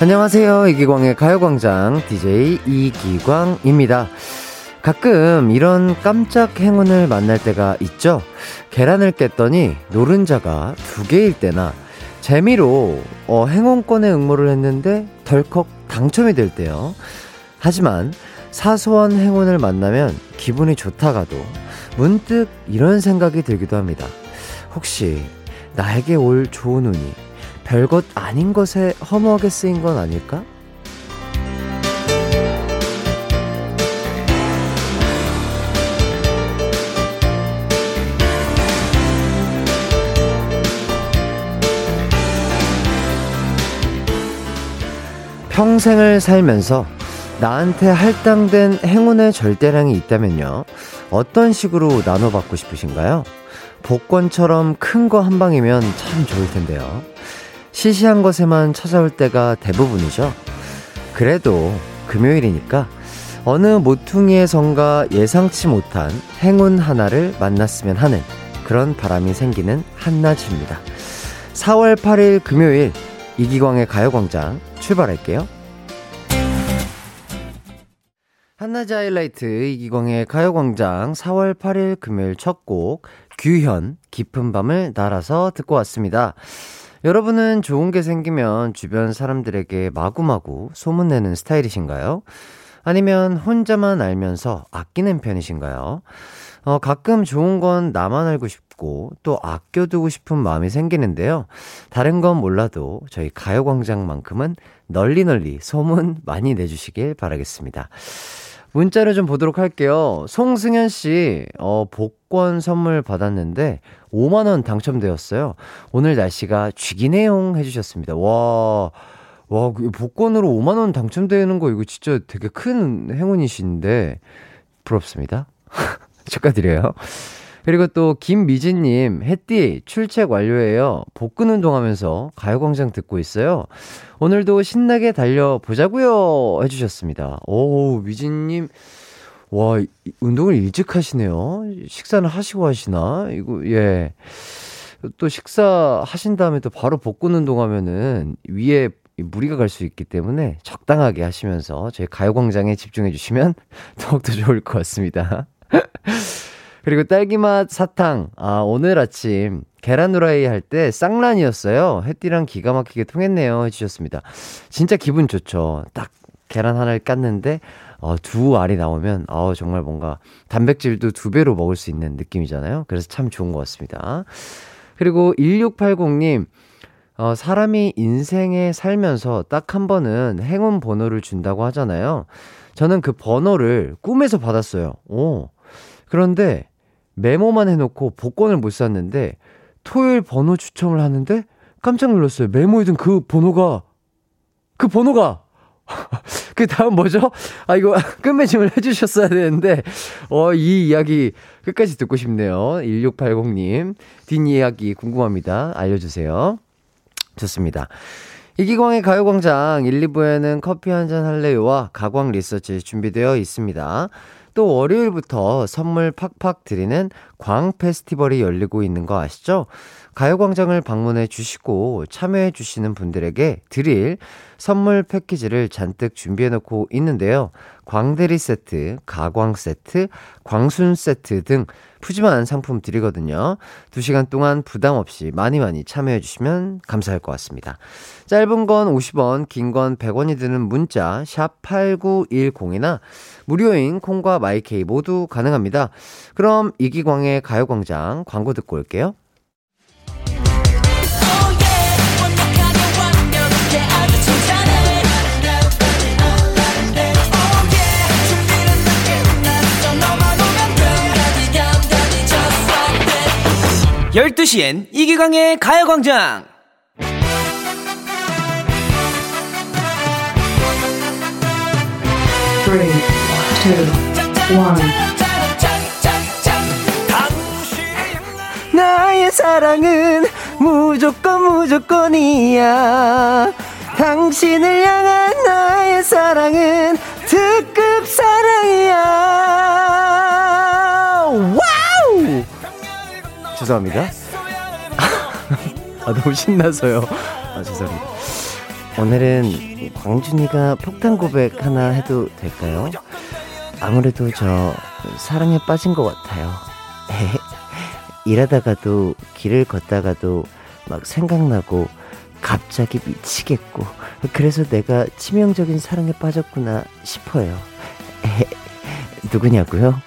안녕하세요. 이기광의 가요광장 DJ 이기광입니다. 가끔 이런 깜짝 행운을 만날 때가 있죠. 계란을 깼더니 노른자가 두 개일 때나 재미로 어, 행운권에 응모를 했는데 덜컥 당첨이 될 때요. 하지만 사소한 행운을 만나면 기분이 좋다가도 문득 이런 생각이 들기도 합니다. 혹시 나에게 올 좋은 운이 별것 아닌 것에 허무하게 쓰인 건 아닐까? 평생을 살면서 나한테 할당된 행운의 절대량이 있다면요. 어떤 식으로 나눠받고 싶으신가요? 복권처럼 큰 거 한 방이면 참 좋을 텐데요. 시시한 것에만 찾아올 때가 대부분이죠. 그래도 금요일이니까 어느 모퉁이에선가 예상치 못한 행운 하나를 만났으면 하는 그런 바람이 생기는 한낮입니다. 4월 8일 금요일 이기광의 가요광장 출발할게요. 한낮의 하이라이트 이기광의 가요광장 4월 8일 금요일 첫 곡 규현 깊은 밤을 날아서 듣고 왔습니다. 여러분은 좋은 게 생기면 주변 사람들에게 마구마구 소문내는 스타일이신가요? 아니면 혼자만 알면서 아끼는 편이신가요? 어, 가끔 좋은 건 나만 알고 싶고 또 아껴두고 싶은 마음이 생기는데요. 다른 건 몰라도 저희 가요광장만큼은 널리 널리 소문 많이 내주시길 바라겠습니다. 문자를 좀 보도록 할게요. 송승현 씨, 어, 복권 선물 받았는데 5만원 당첨되었어요. 오늘 날씨가 쥐기네용 해주셨습니다. 와, 와, 그 복권으로 5만원 당첨되는 거 이거 진짜 되게 큰 행운이신데, 부럽습니다. 축하드려요. 그리고 또 김미진님, 햇띠 출첵 완료해요. 복근 운동하면서 가요광장 듣고 있어요. 오늘도 신나게 달려보자고요 해주셨습니다. 오, 미진님, 와, 운동을 일찍 하시네요. 식사는 하시고 하시나? 이거, 예. 또 식사 하신 다음에 또 바로 복근 운동하면은 위에 무리가 갈 수 있기 때문에 적당하게 하시면서 저희 가요광장에 집중해 주시면 더욱더 좋을 것 같습니다. 그리고 딸기맛 사탕. 아, 오늘 아침 계란 후라이 할 때 쌍란이었어요. 햇띠랑 기가 막히게 통했네요. 해주셨습니다. 진짜 기분 좋죠. 딱 계란 하나를 깠는데, 어, 두 알이 나오면, 어, 정말 뭔가 단백질도 두 배로 먹을 수 있는 느낌이잖아요. 그래서 참 좋은 것 같습니다. 그리고 1680님, 어, 사람이 인생에 살면서 딱 한 번은 행운 번호를 준다고 하잖아요. 저는 그 번호를 꿈에서 받았어요. 오. 그런데 메모만 해놓고 복권을 못 샀는데 토요일 번호 추첨을 하는데 깜짝 놀랐어요. 메모에 든 그 번호가 그 번호가 그 다음 뭐죠? 아 이거 끝맺음을 해주셨어야 되는데 어 이 이야기 끝까지 듣고 싶네요. 1680님 뒷 이야기 궁금합니다. 알려주세요. 좋습니다. 이기광의 가요광장 1, 2부에는 커피 한 잔 할래요와 가광 리서치 준비되어 있습니다. 또 월요일부터 선물 팍팍 드리는 광 페스티벌이 열리고 있는 거 아시죠? 가요광장을 방문해 주시고 참여해 주시는 분들에게 드릴 선물 패키지를 잔뜩 준비해 놓고 있는데요. 광대리 세트, 가광 세트, 광순 세트 등 푸짐한 상품 드리거든요. 2시간 동안 부담 없이 많이 많이 참여해 주시면 감사할 것 같습니다. 짧은 건 50원, 긴 건 100원이 드는 문자 샵 8910이나 무료인 콩과 마이케이 모두 가능합니다. 그럼 이기광의 가요광장 광고 듣고 올게요. 12시엔 이기광의 가요광장! 나의 사랑은 무조건 무조건이야. 당신을 향한 나의 사랑은 특급 사랑이야. 죄송합니다. 아, 너무 신나서요. 아, 죄송합니다. 오늘은 광준이가 폭탄 고백 하나 해도 될까요? 아무래도 저 사랑에 빠진 것 같아요. 일하다가도 길을 걷다가도 막 생각나고 갑자기 미치겠고 그래서 내가 치명적인 사랑에 빠졌구나 싶어요. 누구냐고요?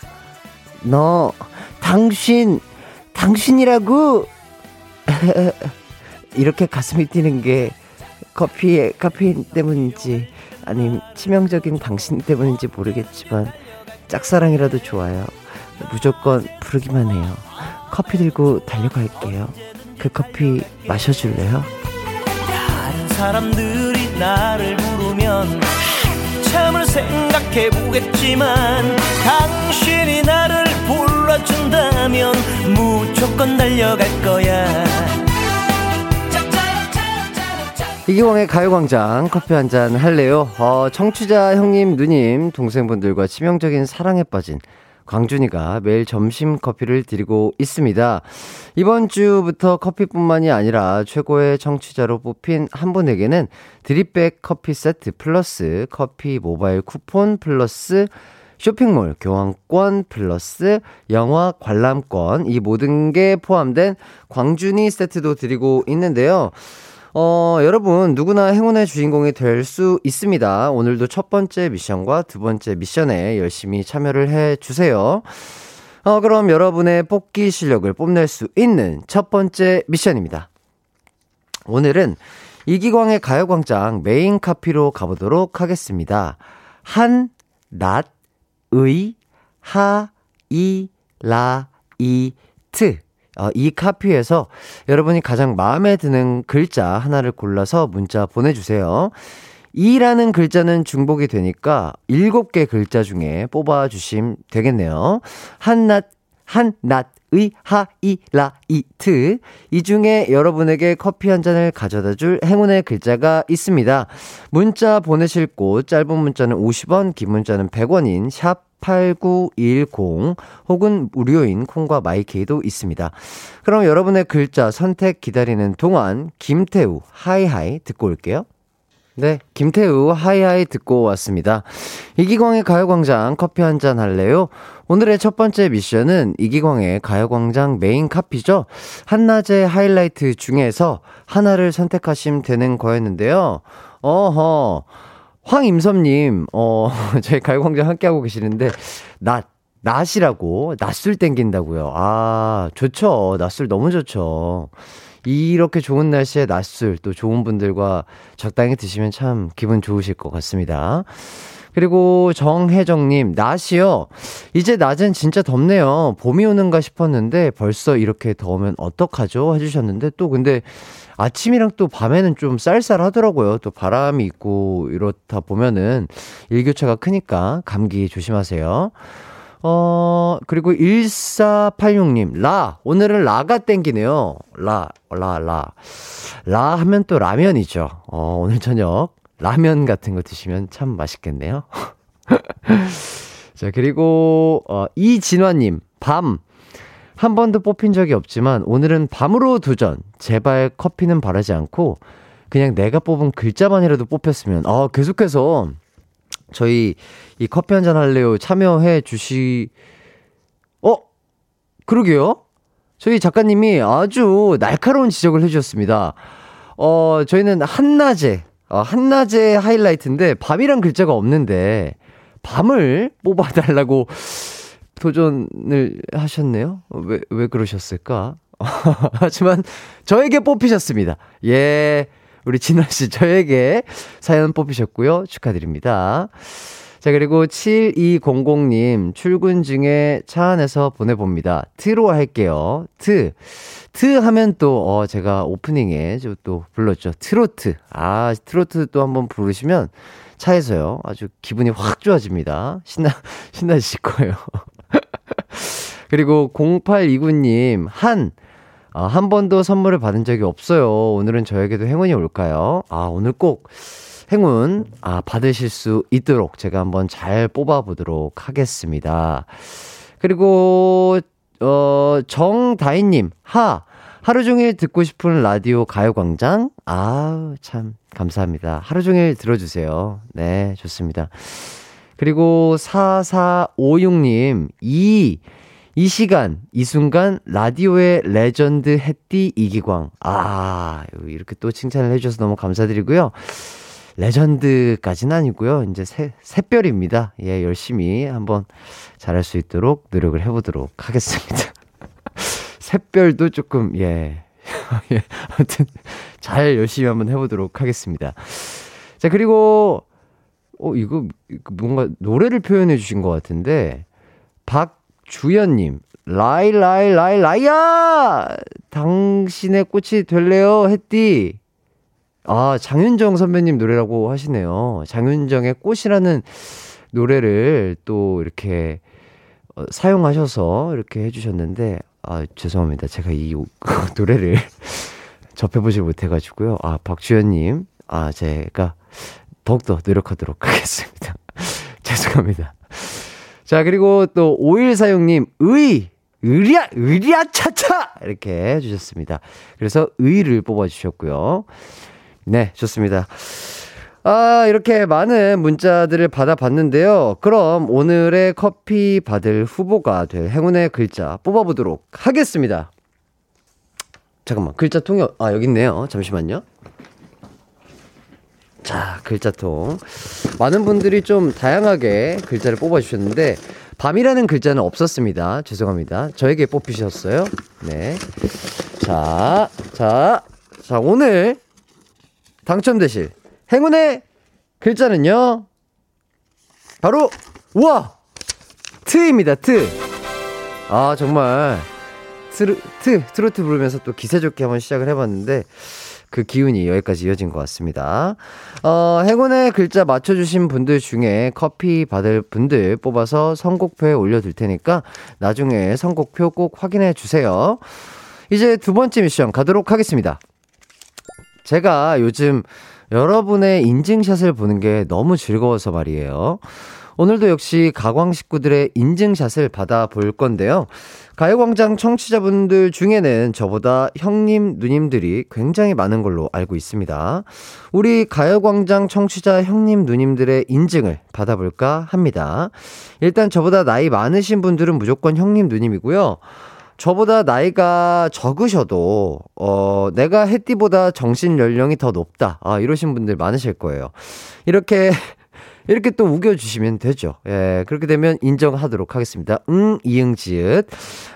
너 당신 당신이라고 이렇게 가슴이 뛰는 게 커피의 카페인 때문인지 아님 치명적인 당신 때문인지 모르겠지만 짝사랑이라도 좋아요. 무조건 부르기만 해요. 커피 들고 달려갈게요. 그 커피 마셔줄래요? 다른 사람들이 나를 부르면 참을 생각해 보겠지만 당신이 나를 불러준다면 무조건 달려갈 거야. 이기광의 가요광장 커피 한 잔 할래요? 어, 청취자 형님, 누님, 동생분들과 치명적인 사랑에 빠진 광준이가 매일 점심 커피를 드리고 있습니다. 이번 주부터 커피뿐만이 아니라 최고의 청취자로 뽑힌 한 분에게는 드립백 커피 세트 플러스 커피 모바일 쿠폰 플러스 쇼핑몰 교환권 플러스 영화 관람권 이 모든 게 포함된 광준이 세트도 드리고 있는데요. 어, 여러분, 누구나 행운의 주인공이 될 수 있습니다. 오늘도 첫 번째 미션과 두 번째 미션에 열심히 참여를 해 주세요. 어, 그럼 여러분의 뽑기 실력을 뽐낼 수 있는 첫 번째 미션입니다. 오늘은 이기광의 가요광장 메인 카피로 가보도록 하겠습니다. 한, 낫, 의, 하, 이, 라, 이, 트. 어, 이 카피에서 여러분이 가장 마음에 드는 글자 하나를 골라서 문자 보내주세요. 이라는 글자는 중복이 되니까 7개 글자 중에 뽑아주시면 되겠네요. 한낮, 한낮, 의, 하, 이, 라, 이, 트. 이 중에 여러분에게 커피 한 잔을 가져다 줄 행운의 글자가 있습니다. 문자 보내실 곳, 짧은 문자는 50원, 긴 문자는 100원인 샵 8910 혹은 무료인 콩과 마이케이도 있습니다. 그럼 여러분의 글자 선택 기다리는 동안 김태우 High High 듣고 올게요. 네, 김태우 High High 듣고 왔습니다. 이기광의 가요광장 커피 한 잔 할래요? 오늘의 첫 번째 미션은 이기광의 가요광장 메인 카피죠. 한낮의 하이라이트 중에서 하나를 선택하시면 되는 거였는데요. 어허. 황임섭님, 어, 저희 가요광장 함께하고 계시는데, 낮, 낮이라고, 낮술 땡긴다고요. 아, 좋죠. 낮술 너무 좋죠. 이렇게 좋은 날씨에 낮술, 또 좋은 분들과 적당히 드시면 참 기분 좋으실 것 같습니다. 그리고 정혜정님, 낮이요. 이제 낮은 진짜 덥네요. 봄이 오는가 싶었는데 벌써 이렇게 더우면 어떡하죠? 해주셨는데 또 근데 아침이랑 또 밤에는 좀 쌀쌀하더라고요. 또 바람이 있고 이렇다 보면은 일교차가 크니까 감기 조심하세요. 어, 그리고 1486님, 라. 오늘은 라가 땡기네요. 라, 라, 라. 라 하면 또 라면이죠. 어, 오늘 저녁 라면 같은 거 드시면 참 맛있겠네요. 자, 그리고, 어, 이진화님, 밤. 한 번도 뽑힌 적이 없지만 오늘은 밤으로 도전. 제발 커피는 바라지 않고 그냥 내가 뽑은 글자만이라도 뽑혔으면 아 계속해서 저희 이 커피 한 잔 할래요 참여해 주시 어 그러게요. 저희 작가님이 아주 날카로운 지적을 해주셨습니다. 어 저희는 한낮에 어, 한낮의 하이라이트인데 밤이란 글자가 없는데 밤을 뽑아달라고 도전을 하셨네요. 왜, 왜 그러셨을까? 하지만 저에게 뽑히셨습니다. 예. 우리 진아 씨 저에게 사연 뽑히셨고요. 축하드립니다. 자, 그리고 7200님, 출근 중에 차 안에서 보내봅니다. 트로 할게요. 트. 트 하면 또, 어, 제가 오프닝에 또 불렀죠. 트로트. 아, 트로트 또 한번 부르시면 차에서요. 아주 기분이 확 좋아집니다. 신나, 신나실 거예요. 그리고 0829님, 한, 아, 한 번도 선물을 받은 적이 없어요. 오늘은 저에게도 행운이 올까요? 아, 오늘 꼭 행운, 아, 받으실 수 있도록 제가 한번 잘 뽑아보도록 하겠습니다. 그리고, 어, 정다희님, 하, 하루 종일 듣고 싶은 라디오 가요광장. 아, 참, 감사합니다. 하루 종일 들어주세요. 네, 좋습니다. 그리고 4456님, 이, 이 시간, 이 순간, 라디오의 레전드 햇디 이기광. 아, 이렇게 또 칭찬을 해주셔서 너무 감사드리고요. 레전드까지는 아니고요. 이제 새, 새별입니다. 예, 열심히 한번 잘할 수 있도록 노력을 해보도록 하겠습니다. 새별도 조금, 예. 예, 아무튼, 잘 열심히 한번 해보도록 하겠습니다. 자, 그리고, 어, 이거, 뭔가 노래를 표현해 주신 것 같은데, 박주연님, 라이, 라이, 라이, 라이야! 당신의 꽃이 될래요, 햇띠. 아, 장윤정 선배님 노래라고 하시네요. 장윤정의 꽃이라는 노래를 또 이렇게 어, 사용하셔서 이렇게 해주셨는데, 아, 죄송합니다. 제가 이 노래를 접해보질 못해가지고요. 아, 박주현님, 아, 제가 더욱더 노력하도록 하겠습니다. 죄송합니다. 자, 그리고 또 5146님, 의! 의리야! 의리야! 차차! 이렇게 해주셨습니다. 그래서 의를 뽑아주셨고요. 네, 좋습니다. 아, 이렇게 많은 문자들을 받아봤는데요. 그럼 오늘의 커피 받을 후보가 될 행운의 글자 뽑아보도록 하겠습니다. 잠깐만, 글자통이, 아, 여기 있네요. 잠시만요. 자, 글자통. 많은 분들이 좀 다양하게 글자를 뽑아주셨는데, 밤이라는 글자는 없었습니다. 죄송합니다. 저에게 뽑히셨어요. 네. 자, 자, 자, 오늘 당첨되실 행운의 글자는요. 바로 우와 트입니다. 트. 아 정말 트르, 트 트로트 부르면서 또 기세 좋게 한번 시작을 해봤는데 그 기운이 여기까지 이어진 것 같습니다. 어, 행운의 글자 맞춰주신 분들 중에 커피 받을 분들 뽑아서 선곡표에 올려둘 테니까 나중에 선곡표 꼭 확인해 주세요. 이제 두 번째 미션 가도록 하겠습니다. 제가 요즘 여러분의 인증샷을 보는 게 너무 즐거워서 말이에요. 오늘도 역시 가광 식구들의 인증샷을 받아볼 건데요. 가요광장 청취자분들 중에는 저보다 형님, 누님들이 굉장히 많은 걸로 알고 있습니다. 우리 가요광장 청취자 형님, 누님들의 인증을 받아볼까 합니다. 일단 저보다 나이 많으신 분들은 무조건 형님, 누님이고요. 저보다 나이가 적으셔도, 어, 내가 햇띠보다 정신 연령이 더 높다. 아, 이러신 분들 많으실 거예요. 이렇게, 이렇게 또 우겨주시면 되죠. 예, 그렇게 되면 인정하도록 하겠습니다. 응, 이응, 지읒.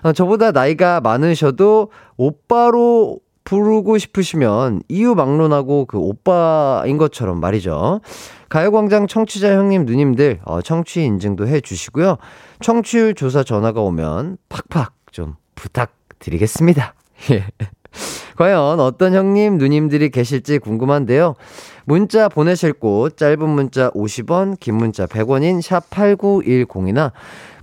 어, 저보다 나이가 많으셔도 오빠로 부르고 싶으시면 이유 막론하고 그 오빠인 것처럼 말이죠. 가요광장 청취자 형님, 누님들, 어, 청취 인증도 해 주시고요. 청취율 조사 전화가 오면 팍팍 좀 부탁드리겠습니다. 예. 과연 어떤 형님, 누님들이 계실지 궁금한데요. 문자 보내실 곳, 짧은 문자 50원, 긴 문자 100원인 샵8910이나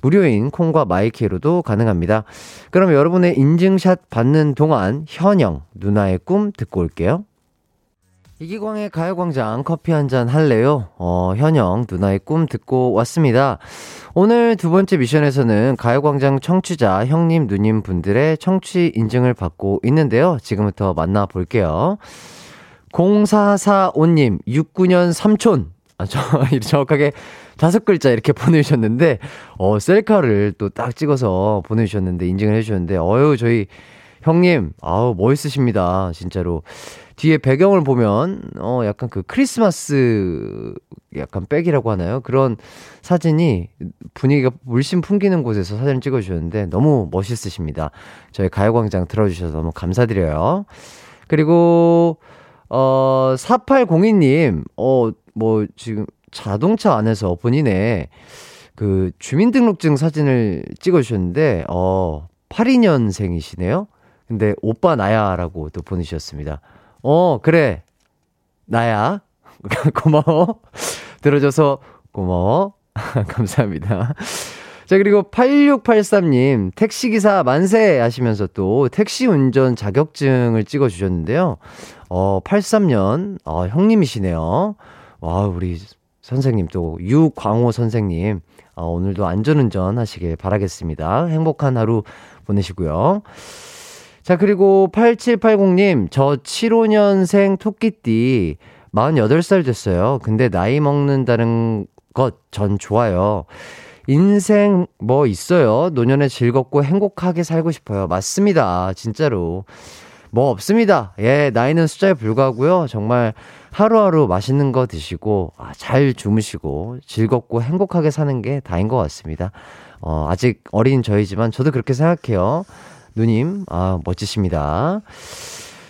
무료인 콩과 마이케이로도 가능합니다. 그럼 여러분의 인증샷 받는 동안 현영, 누나의 꿈 듣고 올게요. 이기광의 가요광장 커피 한 잔 할래요? 어, 현영, 누나의 꿈 듣고 왔습니다. 오늘 두 번째 미션에서는 가요광장 청취자 형님, 누님 분들의 청취 인증을 받고 있는데요. 지금부터 만나볼게요. 0445님, 69년 삼촌. 아, 저, 정확하게 다섯 글자 이렇게 보내주셨는데, 어, 셀카를 또 딱 찍어서 보내주셨는데, 인증을 해주셨는데, 어유 저희 형님, 아우, 멋있으십니다. 진짜로. 뒤에 배경을 보면 어 약간 그 크리스마스 약간 백이라고 하나요? 그런 사진이 분위기가 물씬 풍기는 곳에서 사진을 찍어 주셨는데 너무 멋있으십니다. 저희 가요 광장 들어 주셔서 너무 감사드려요. 그리고 어 4802님 어 뭐 지금 자동차 안에서 본인의 그 주민등록증 사진을 찍어 주셨는데 어 82년생이시네요. 근데 오빠 나야라고 또 보내주셨습니다. 어, 그래. 나야. 고마워. 들어줘서 고마워. 감사합니다. 자, 그리고 8683님, 택시기사 만세 하시면서 또 택시 운전 자격증을 찍어주셨는데요. 어, 83년, 어, 형님이시네요. 와, 우리 선생님 또, 유광호 선생님, 어, 오늘도 안전운전 하시길 바라겠습니다. 행복한 하루 보내시고요. 자, 그리고 8780님, 저 75년생 토끼띠 48살 됐어요. 근데 나이 먹는다는 것 전 좋아요. 인생 뭐 있어요. 노년에 즐겁고 행복하게 살고 싶어요. 맞습니다. 진짜로. 뭐 없습니다. 예, 나이는 숫자에 불과하고요. 정말 하루하루 맛있는 거 드시고, 아, 잘 주무시고, 즐겁고 행복하게 사는 게 다인 것 같습니다. 어, 아직 어린 저희지만 저도 그렇게 생각해요. 누님, 아, 멋지십니다.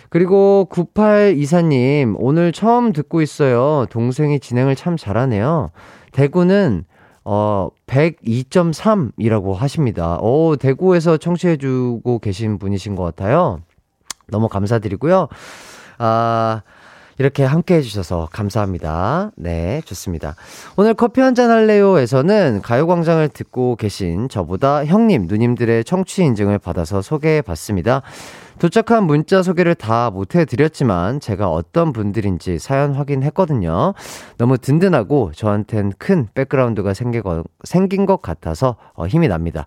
그리고 9824님, 오늘 처음 듣고 있어요. 동생이 진행을 참 잘하네요. 대구는, 어, 102.3이라고 하십니다. 오, 대구에서 청취해주고 계신 분이신 것 같아요. 너무 감사드리고요. 아, 이렇게 함께 해주셔서 감사합니다. 네, 좋습니다. 오늘 커피 한잔 할래요에서는 가요광장을 듣고 계신 저보다 형님, 누님들의 청취 인증을 받아서 소개해 봤습니다. 도착한 문자 소개를 다 못해드렸지만 제가 어떤 분들인지 사연 확인했거든요. 너무 든든하고 저한텐 큰 백그라운드가 생기거, 생긴 것 같아서 어, 힘이 납니다.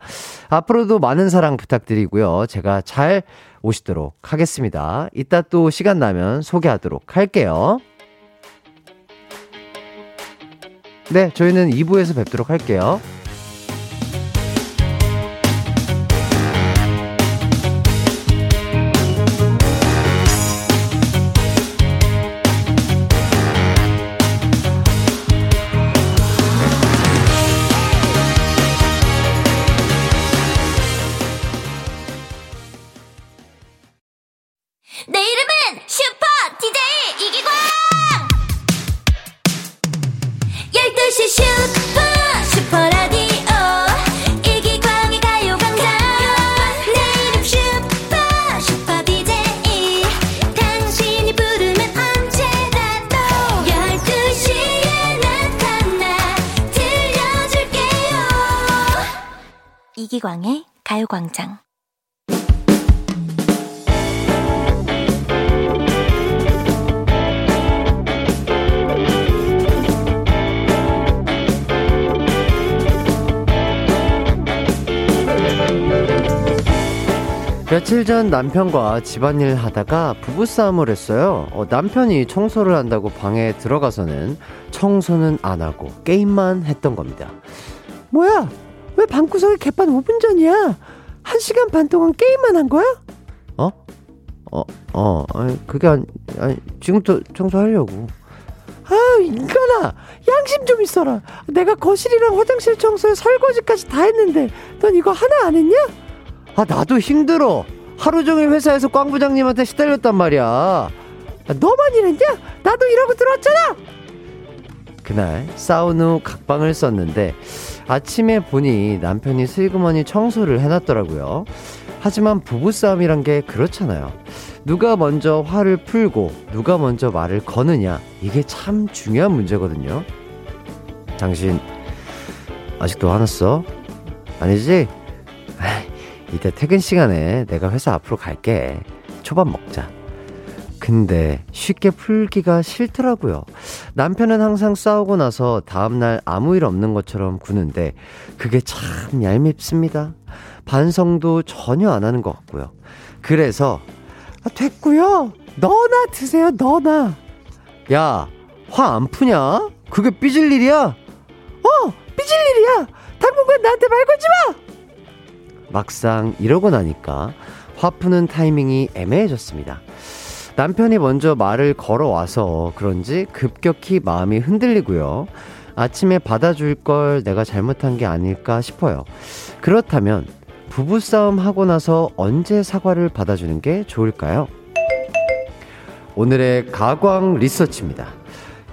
앞으로도 많은 사랑 부탁드리고요. 제가 잘 오시도록 하겠습니다. 이따 또 시간 나면 소개하도록 할게요. 네, 저희는 2부에서 뵙도록 할게요. 전 남편과 집안일 하다가 부부싸움을 했어요. 어, 남편이 청소를 한다고 방에 들어가서는 청소는 안 하고 게임만 했던 겁니다. 뭐야? 왜 방구석에 개판 5분 전이야? 1시간 반 동안 게임만 한 거야? 어? 어, 어, 아니, 그게 아니, 아니 지금부터 청소하려고. 아, 인간아! 양심 좀 있어라! 내가 거실이랑 화장실 청소에 설거지까지 다 했는데, 넌 이거 하나 안 했냐? 아, 나도 힘들어! 하루 종일 회사에서 꽝 부장님한테 시달렸단 말이야. 아, 너만 일했냐? 나도 일하고 들어왔잖아! 그날 싸운 후 각방을 썼는데 아침에 보니 남편이 슬그머니 청소를 해놨더라고요. 하지만 부부싸움이란 게 그렇잖아요. 누가 먼저 화를 풀고 누가 먼저 말을 거느냐 이게 참 중요한 문제거든요. 당신 아직도 화났어? 아니지? 이 따 퇴근 시간에 내가 회사 앞으로 갈게. 초밥 먹자. 근데 쉽게 풀기가 싫더라고요. 남편은 항상 싸우고 나서 다음날 아무 일 없는 것처럼 구는데 그게 참 얄밉습니다. 반성도 전혀 안 하는 것 같고요. 그래서 아, 됐고요. 너나 드세요, 너나. 야, 화 안 푸냐? 그게 삐질 일이야? 어, 삐질 일이야. 당분간 나한테 말 걸지 마. 막상 이러고 나니까 화 푸는 타이밍이 애매해졌습니다. 남편이 먼저 말을 걸어와서 그런지 급격히 마음이 흔들리고요. 아침에 받아줄 걸 내가 잘못한 게 아닐까 싶어요. 그렇다면 부부싸움 하고 나서 언제 사과를 받아주는 게 좋을까요? 오늘의 가광 리서치입니다.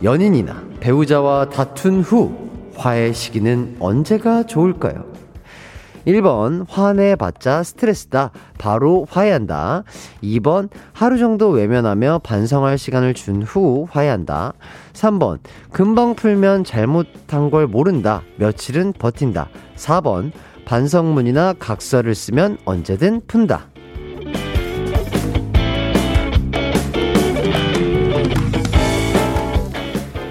연인이나 배우자와 다툰 후 화해 시기는 언제가 좋을까요? 1번 화내봤자 스트레스다. 바로 화해한다. 2번 하루 정도 외면하며 반성할 시간을 준 후 화해한다. 3번 금방 풀면 잘못한 걸 모른다. 며칠은 버틴다. 4번 반성문이나 각서를 쓰면 언제든 푼다.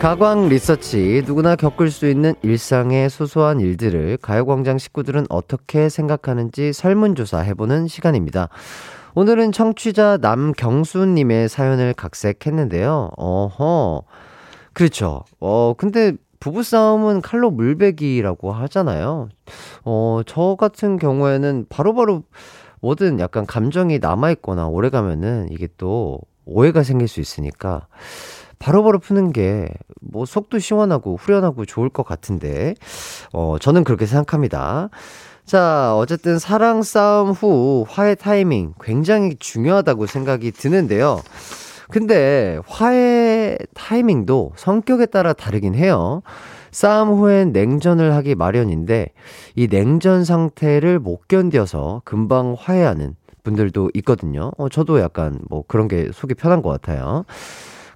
가광 리서치 누구나 겪을 수 있는 일상의 소소한 일들을 가요광장 식구들은 어떻게 생각하는지 설문조사 해보는 시간입니다. 오늘은 청취자 남경수님의 사연을 각색했는데요. 어허. 그렇죠. 어, 근데 부부싸움은 칼로 물베기라고 하잖아요. 어, 저 같은 경우에는 바로바로 뭐든 약간 감정이 남아있거나 오래 가면은 이게 또 오해가 생길 수 있으니까 바로 바로 푸는 게 뭐 속도 시원하고 후련하고 좋을 것 같은데, 어, 저는 그렇게 생각합니다. 자, 어쨌든 사랑 싸움 후 화해 타이밍 굉장히 중요하다고 생각이 드는데요. 근데 화해 타이밍도 성격에 따라 다르긴 해요. 싸움 후엔 냉전을 하기 마련인데 이 냉전 상태를 못 견뎌서 금방 화해하는 분들도 있거든요. 어, 저도 약간 뭐 그런 게 속이 편한 것 같아요.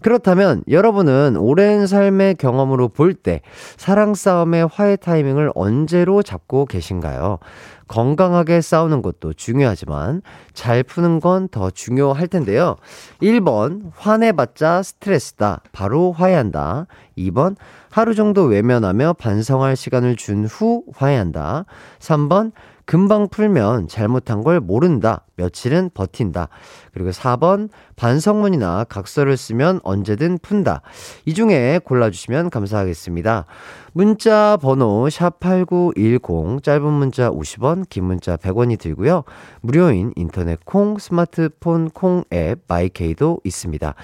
그렇다면 여러분은 오랜 삶의 경험으로 볼 때 사랑 싸움의 화해 타이밍을 언제로 잡고 계신가요? 건강하게 싸우는 것도 중요하지만 잘 푸는 건 더 중요할 텐데요. 1번, 화내봤자 스트레스다. 바로 화해한다. 2번, 하루 정도 외면하며 반성할 시간을 준 후 화해한다. 3번, 금방 풀면 잘못한 걸 모른다. 며칠은 버틴다. 그리고 4번 반성문이나 각서를 쓰면 언제든 푼다. 이 중에 골라주시면 감사하겠습니다. 문자 번호 샵8910 짧은 문자 50원 긴 문자 100원이 들고요. 무료인 인터넷 콩 스마트폰 콩 앱 마이케이도 있습니다.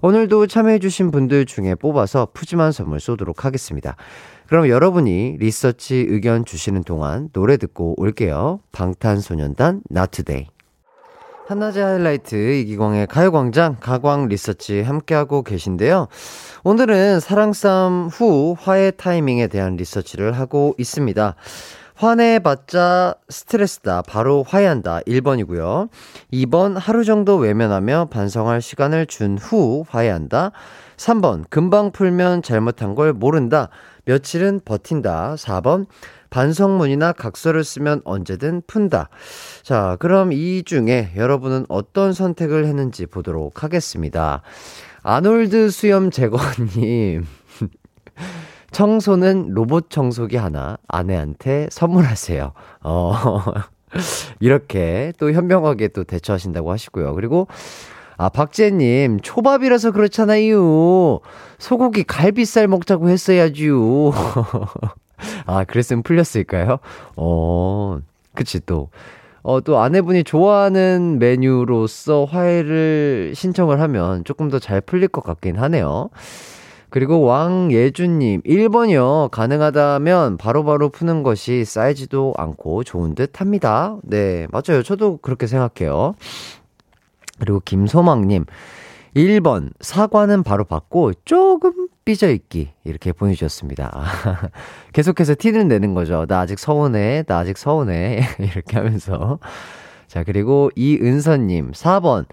오늘도 참여해주신 분들 중에 뽑아서 푸짐한 선물 쏘도록 하겠습니다. 그럼 여러분이 리서치 의견 주시는 동안 노래 듣고 올게요. 방탄소년단 Today. 한낮의 하이라이트 이기광의 가요광장 가광 리서치 함께하고 계신데요. 오늘은 사랑싸움 후 화해 타이밍에 대한 리서치를 하고 있습니다. 화내봤자 스트레스다. 바로 화해한다. 1번이고요. 2번 하루 정도 외면하며 반성할 시간을 준 후 화해한다. 3번 금방 풀면 잘못한 걸 모른다. 며칠은 버틴다. 4번 반성문이나 각서를 쓰면 언제든 푼다. 자, 그럼 이 중에 여러분은 어떤 선택을 했는지 보도록 하겠습니다. 아놀드 수염 제거님. 청소는 로봇 청소기 하나 아내한테 선물하세요. 어, 이렇게 또 현명하게 또 대처하신다고 하시고요. 그리고 아, 박재님, 초밥이라서 그렇잖아요. 소고기 갈비살 먹자고 했어야지요. 아, 그랬으면 풀렸을까요? 어, 그치, 또. 어, 또 아내분이 좋아하는 메뉴로서 화해를 신청을 하면 조금 더 잘 풀릴 것 같긴 하네요. 그리고 왕예준님, 1번이요. 가능하다면 바로바로 바로 푸는 것이 쌓이지도 않고 좋은 듯 합니다. 네, 맞아요. 저도 그렇게 생각해요. 그리고 김소망님, 1번, 사과는 바로 받고 조금 삐져있기. 이렇게 보내주셨습니다. 계속해서 티를 내는 거죠. 나 아직 서운해. 나 아직 서운해. 이렇게 하면서. 자, 그리고 이은서님, 4번.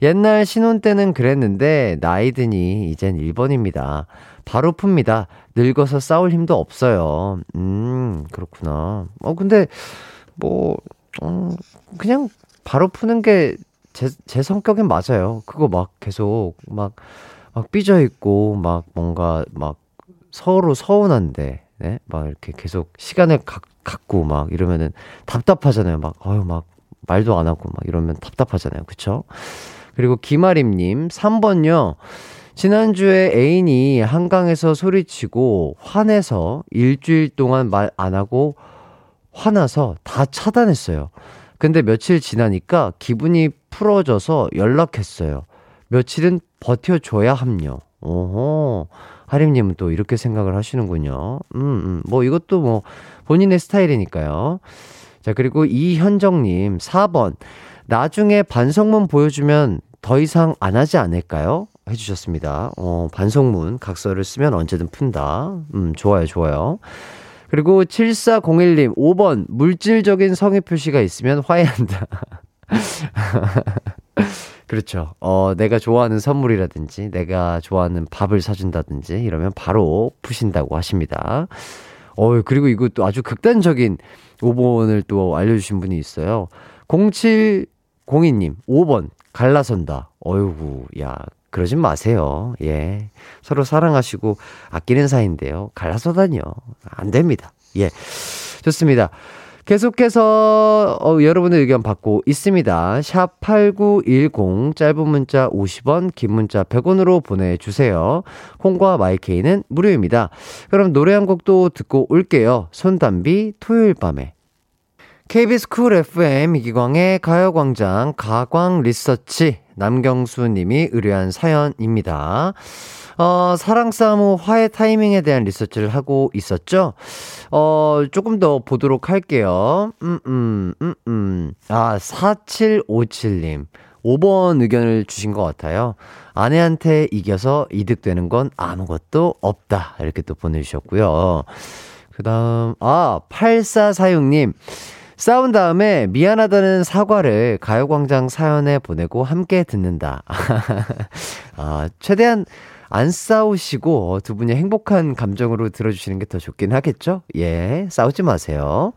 옛날 신혼 때는 그랬는데, 나이 드니 이젠 1번입니다. 바로 풉니다. 늙어서 싸울 힘도 없어요. 음, 그렇구나. 어, 근데, 뭐, 음, 그냥 바로 푸는 게 제, 제 성격엔 맞아요. 그거 막 계속 막, 막 삐져있고, 막 뭔가 막 서로 서운한데, 네? 막 이렇게 계속 시간을 가, 갖고 막 이러면은 답답하잖아요. 막, 어휴, 막 말도 안 하고 막 이러면 답답하잖아요. 그쵸? 그리고 김아림님, 3번요. 지난주에 애인이 한강에서 소리치고 화내서 일주일 동안 말 안 하고 화나서 다 차단했어요. 근데 며칠 지나니까 기분이 풀어져서 연락했어요. 며칠은 버텨줘야 함요. 오호. 하림님은 또 이렇게 생각을 하시는군요. 음, 음. 뭐 이것도 뭐 본인의 스타일이니까요. 자, 그리고 이현정님, 4번. 나중에 반성문 보여주면 더 이상 안 하지 않을까요? 해주셨습니다. 어, 반성문, 각서를 쓰면 언제든 푼다. 음, 좋아요, 좋아요. 그리고 7401님, 5번, 물질적인 성의 표시가 있으면 화해한다. 그렇죠. 어, 내가 좋아하는 선물이라든지, 내가 좋아하는 밥을 사준다든지, 이러면 바로 푸신다고 하십니다. 어, 그리고 이것도 아주 극단적인 5번을 또 알려주신 분이 있어요. 0702님, 5번, 갈라선다. 어이구, 야, 그러진 마세요. 예. 서로 사랑하시고 아끼는 사이인데요. 갈라서다니요. 안 됩니다. 예. 좋습니다. 계속해서 어, 여러분의 의견 받고 있습니다. 샵 8910 짧은 문자 50원, 긴 문자 100원으로 보내주세요. 콩과 마이케이는 무료입니다. 그럼 노래 한 곡도 듣고 올게요. 손담비 토요일 밤에. KBS 쿨 FM 이기광의 가요광장 가광 리서치 남경수 님이 의뢰한 사연입니다. 어, 사랑 싸움 후 화해 타이밍에 대한 리서치를 하고 있었죠. 어, 조금 더 보도록 할게요. 음, 음, 음, 음. 아, 4757님. 5번 의견을 주신 것 같아요. 아내한테 이겨서 이득되는 건 아무것도 없다. 이렇게 또 보내주셨고요. 그 다음, 아, 8446님. 싸운 다음에 미안하다는 사과를 가요광장 사연에 보내고 함께 듣는다. 아, 최대한 안 싸우시고 두 분이 행복한 감정으로 들어주시는 게 더 좋긴 하겠죠? 예, 싸우지 마세요.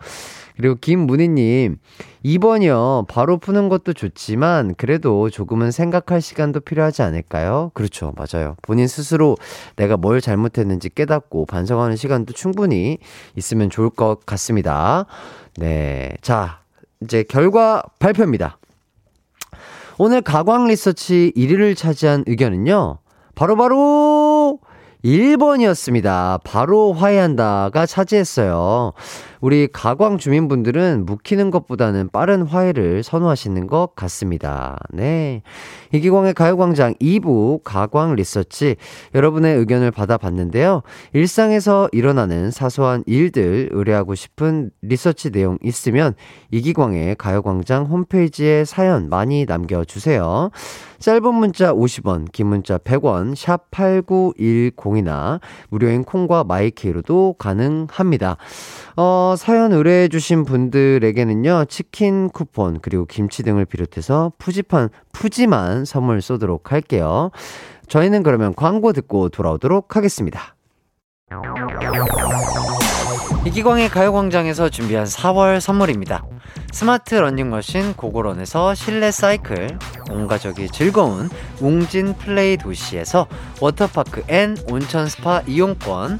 그리고 김문희님, 2번이요. 바로 푸는 것도 좋지만, 그래도 조금은 생각할 시간도 필요하지 않을까요? 그렇죠. 맞아요. 본인 스스로 내가 뭘 잘못했는지 깨닫고 반성하는 시간도 충분히 있으면 좋을 것 같습니다. 네. 자, 이제 결과 발표입니다. 오늘 가광 리서치 1위를 차지한 의견은요. 바로바로 바로 1번이었습니다. 바로 화해한다가 차지했어요. 우리 가광 주민분들은 묵히는 것보다는 빠른 화해를 선호하시는 것 같습니다. 네. 이기광의 가요광장 2부 가광 리서치 여러분의 의견을 받아봤는데요. 일상에서 일어나는 사소한 일들 의뢰하고 싶은 리서치 내용 있으면 이기광의 가요광장 홈페이지에 사연 많이 남겨주세요. 짧은 문자 50원, 긴 문자 100원, 샵 8910이나 무료인 콩과 마이케이로도 가능합니다. 어, 사연 의뢰해주신 분들에게는요, 치킨 쿠폰, 그리고 김치 등을 비롯해서 푸짐한, 푸짐한 선물 쏘도록 할게요. 저희는 그러면 광고 듣고 돌아오도록 하겠습니다. 이기광의 가요광장에서 준비한 4월 선물입니다. 스마트 러닝머신 고고런에서 실내 사이클, 온 가족이 즐거운 웅진 플레이 도시에서 워터파크 and 온천 스파 이용권,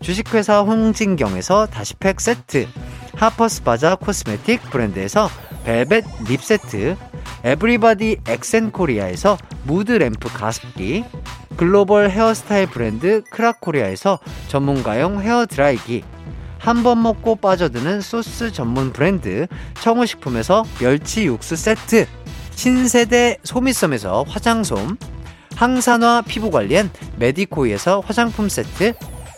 주식회사 홍진경에서 다시팩 세트, 하퍼스바자 코스메틱 브랜드에서 벨벳 립 세트, 에브리바디 엑센코리아에서 무드 램프 가습기, 글로벌 헤어스타일 브랜드 크라코리아에서 전문가용 헤어 드라이기, 한 번 먹고 빠져드는 소스 전문 브랜드 청우식품에서 멸치 육수 세트, 신세대 소미섬에서 화장솜, 항산화 피부관리엔 메디코이에서 화장품 세트,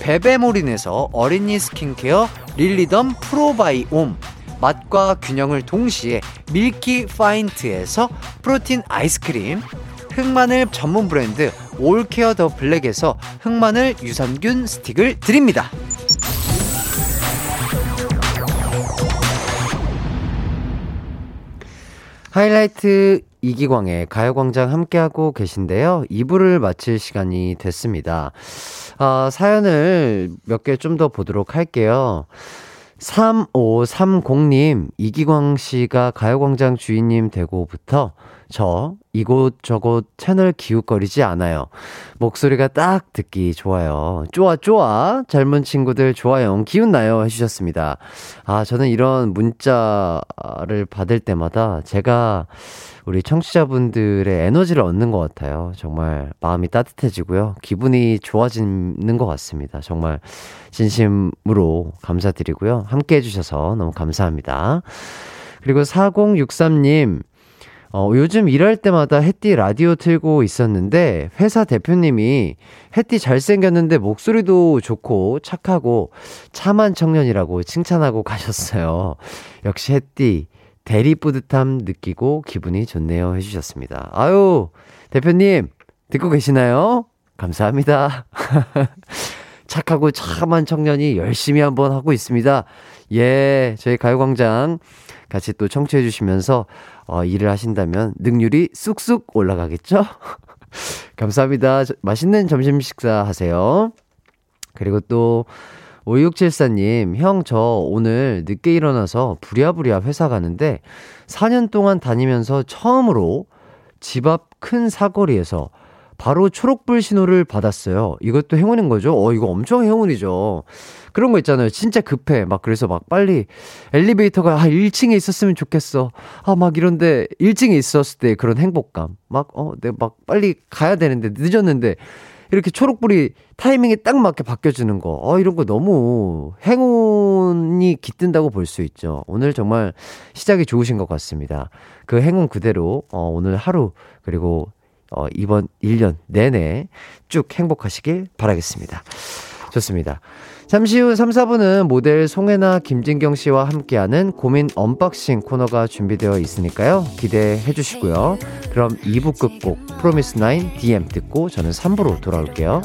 베베모린에서 어린이 스킨케어 릴리덤 프로바이옴, 맛과 균형을 동시에 밀키 파인트에서 프로틴 아이스크림, 흑마늘 전문 브랜드 올케어 더 블랙에서 흑마늘 유산균 스틱을 드립니다. 하이라이트 이기광의 가요광장 함께하고 계신데요. 2부를 마칠 시간이 됐습니다. 어, 사연을 몇 개 좀 더 보도록 할게요. 3530님, 이기광 씨가 가요광장 주인님 되고부터 저 이곳저곳 채널 기웃거리지 않아요. 목소리가 딱 듣기 좋아요. 좋아, 좋아. 젊은 친구들 좋아요. 기운나요. 해주셨습니다. 아, 저는 이런 문자를 받을 때마다 제가 우리 청취자분들의 에너지를 얻는 것 같아요. 정말 마음이 따뜻해지고요. 기분이 좋아지는 것 같습니다. 정말 진심으로 감사드리고요. 함께 해주셔서 너무 감사합니다. 그리고 4063님, 어, 요즘 일할 때마다 햇띠 라디오 틀고 있었는데 회사 대표님이 햇띠 잘생겼는데 목소리도 좋고 착하고 참한 청년이라고 칭찬하고 가셨어요. 역시 햇띠 대리 뿌듯함 느끼고 기분이 좋네요 해주셨습니다. 아유 대표님 듣고 계시나요? 감사합니다. 착하고 참한 청년이 열심히 한번 하고 있습니다. 예, 저희 가요광장 같이 또 청취해 주시면서 어, 일을 하신다면 능률이 쑥쑥 올라가겠죠? 감사합니다. 맛있는 점심 식사 하세요. 그리고 또 5674님, 형, 저 오늘 늦게 일어나서 부랴부랴 회사 가는데 4년 동안 다니면서 처음으로 집 앞 큰 사거리에서 바로 초록불 신호를 받았어요. 이것도 행운인 거죠? 어, 이거 엄청 행운이죠. 그런 거 있잖아요. 진짜 급해. 막 그래서 막 빨리 엘리베이터가 아 1층에 있었으면 좋겠어. 아 막 이런데 1층에 있었을 때 그런 행복감. 막 어, 내가 막 빨리 가야 되는데 늦었는데 이렇게 초록불이 타이밍에 딱 맞게 바뀌어주는 거. 어, 이런 거 너무 행운이 깃든다고 볼 수 있죠. 오늘 정말 시작이 좋으신 것 같습니다. 그 행운 그대로, 어, 오늘 하루, 그리고, 어, 이번 1년 내내 쭉 행복하시길 바라겠습니다. 좋습니다. 잠시 후 3, 4부는 모델 송해나 김진경 씨와 함께하는 고민 언박싱 코너가 준비되어 있으니까요. 기대해 주시고요. 그럼 2부 끝곡 프로미스9 DM 듣고 저는 3부로 돌아올게요.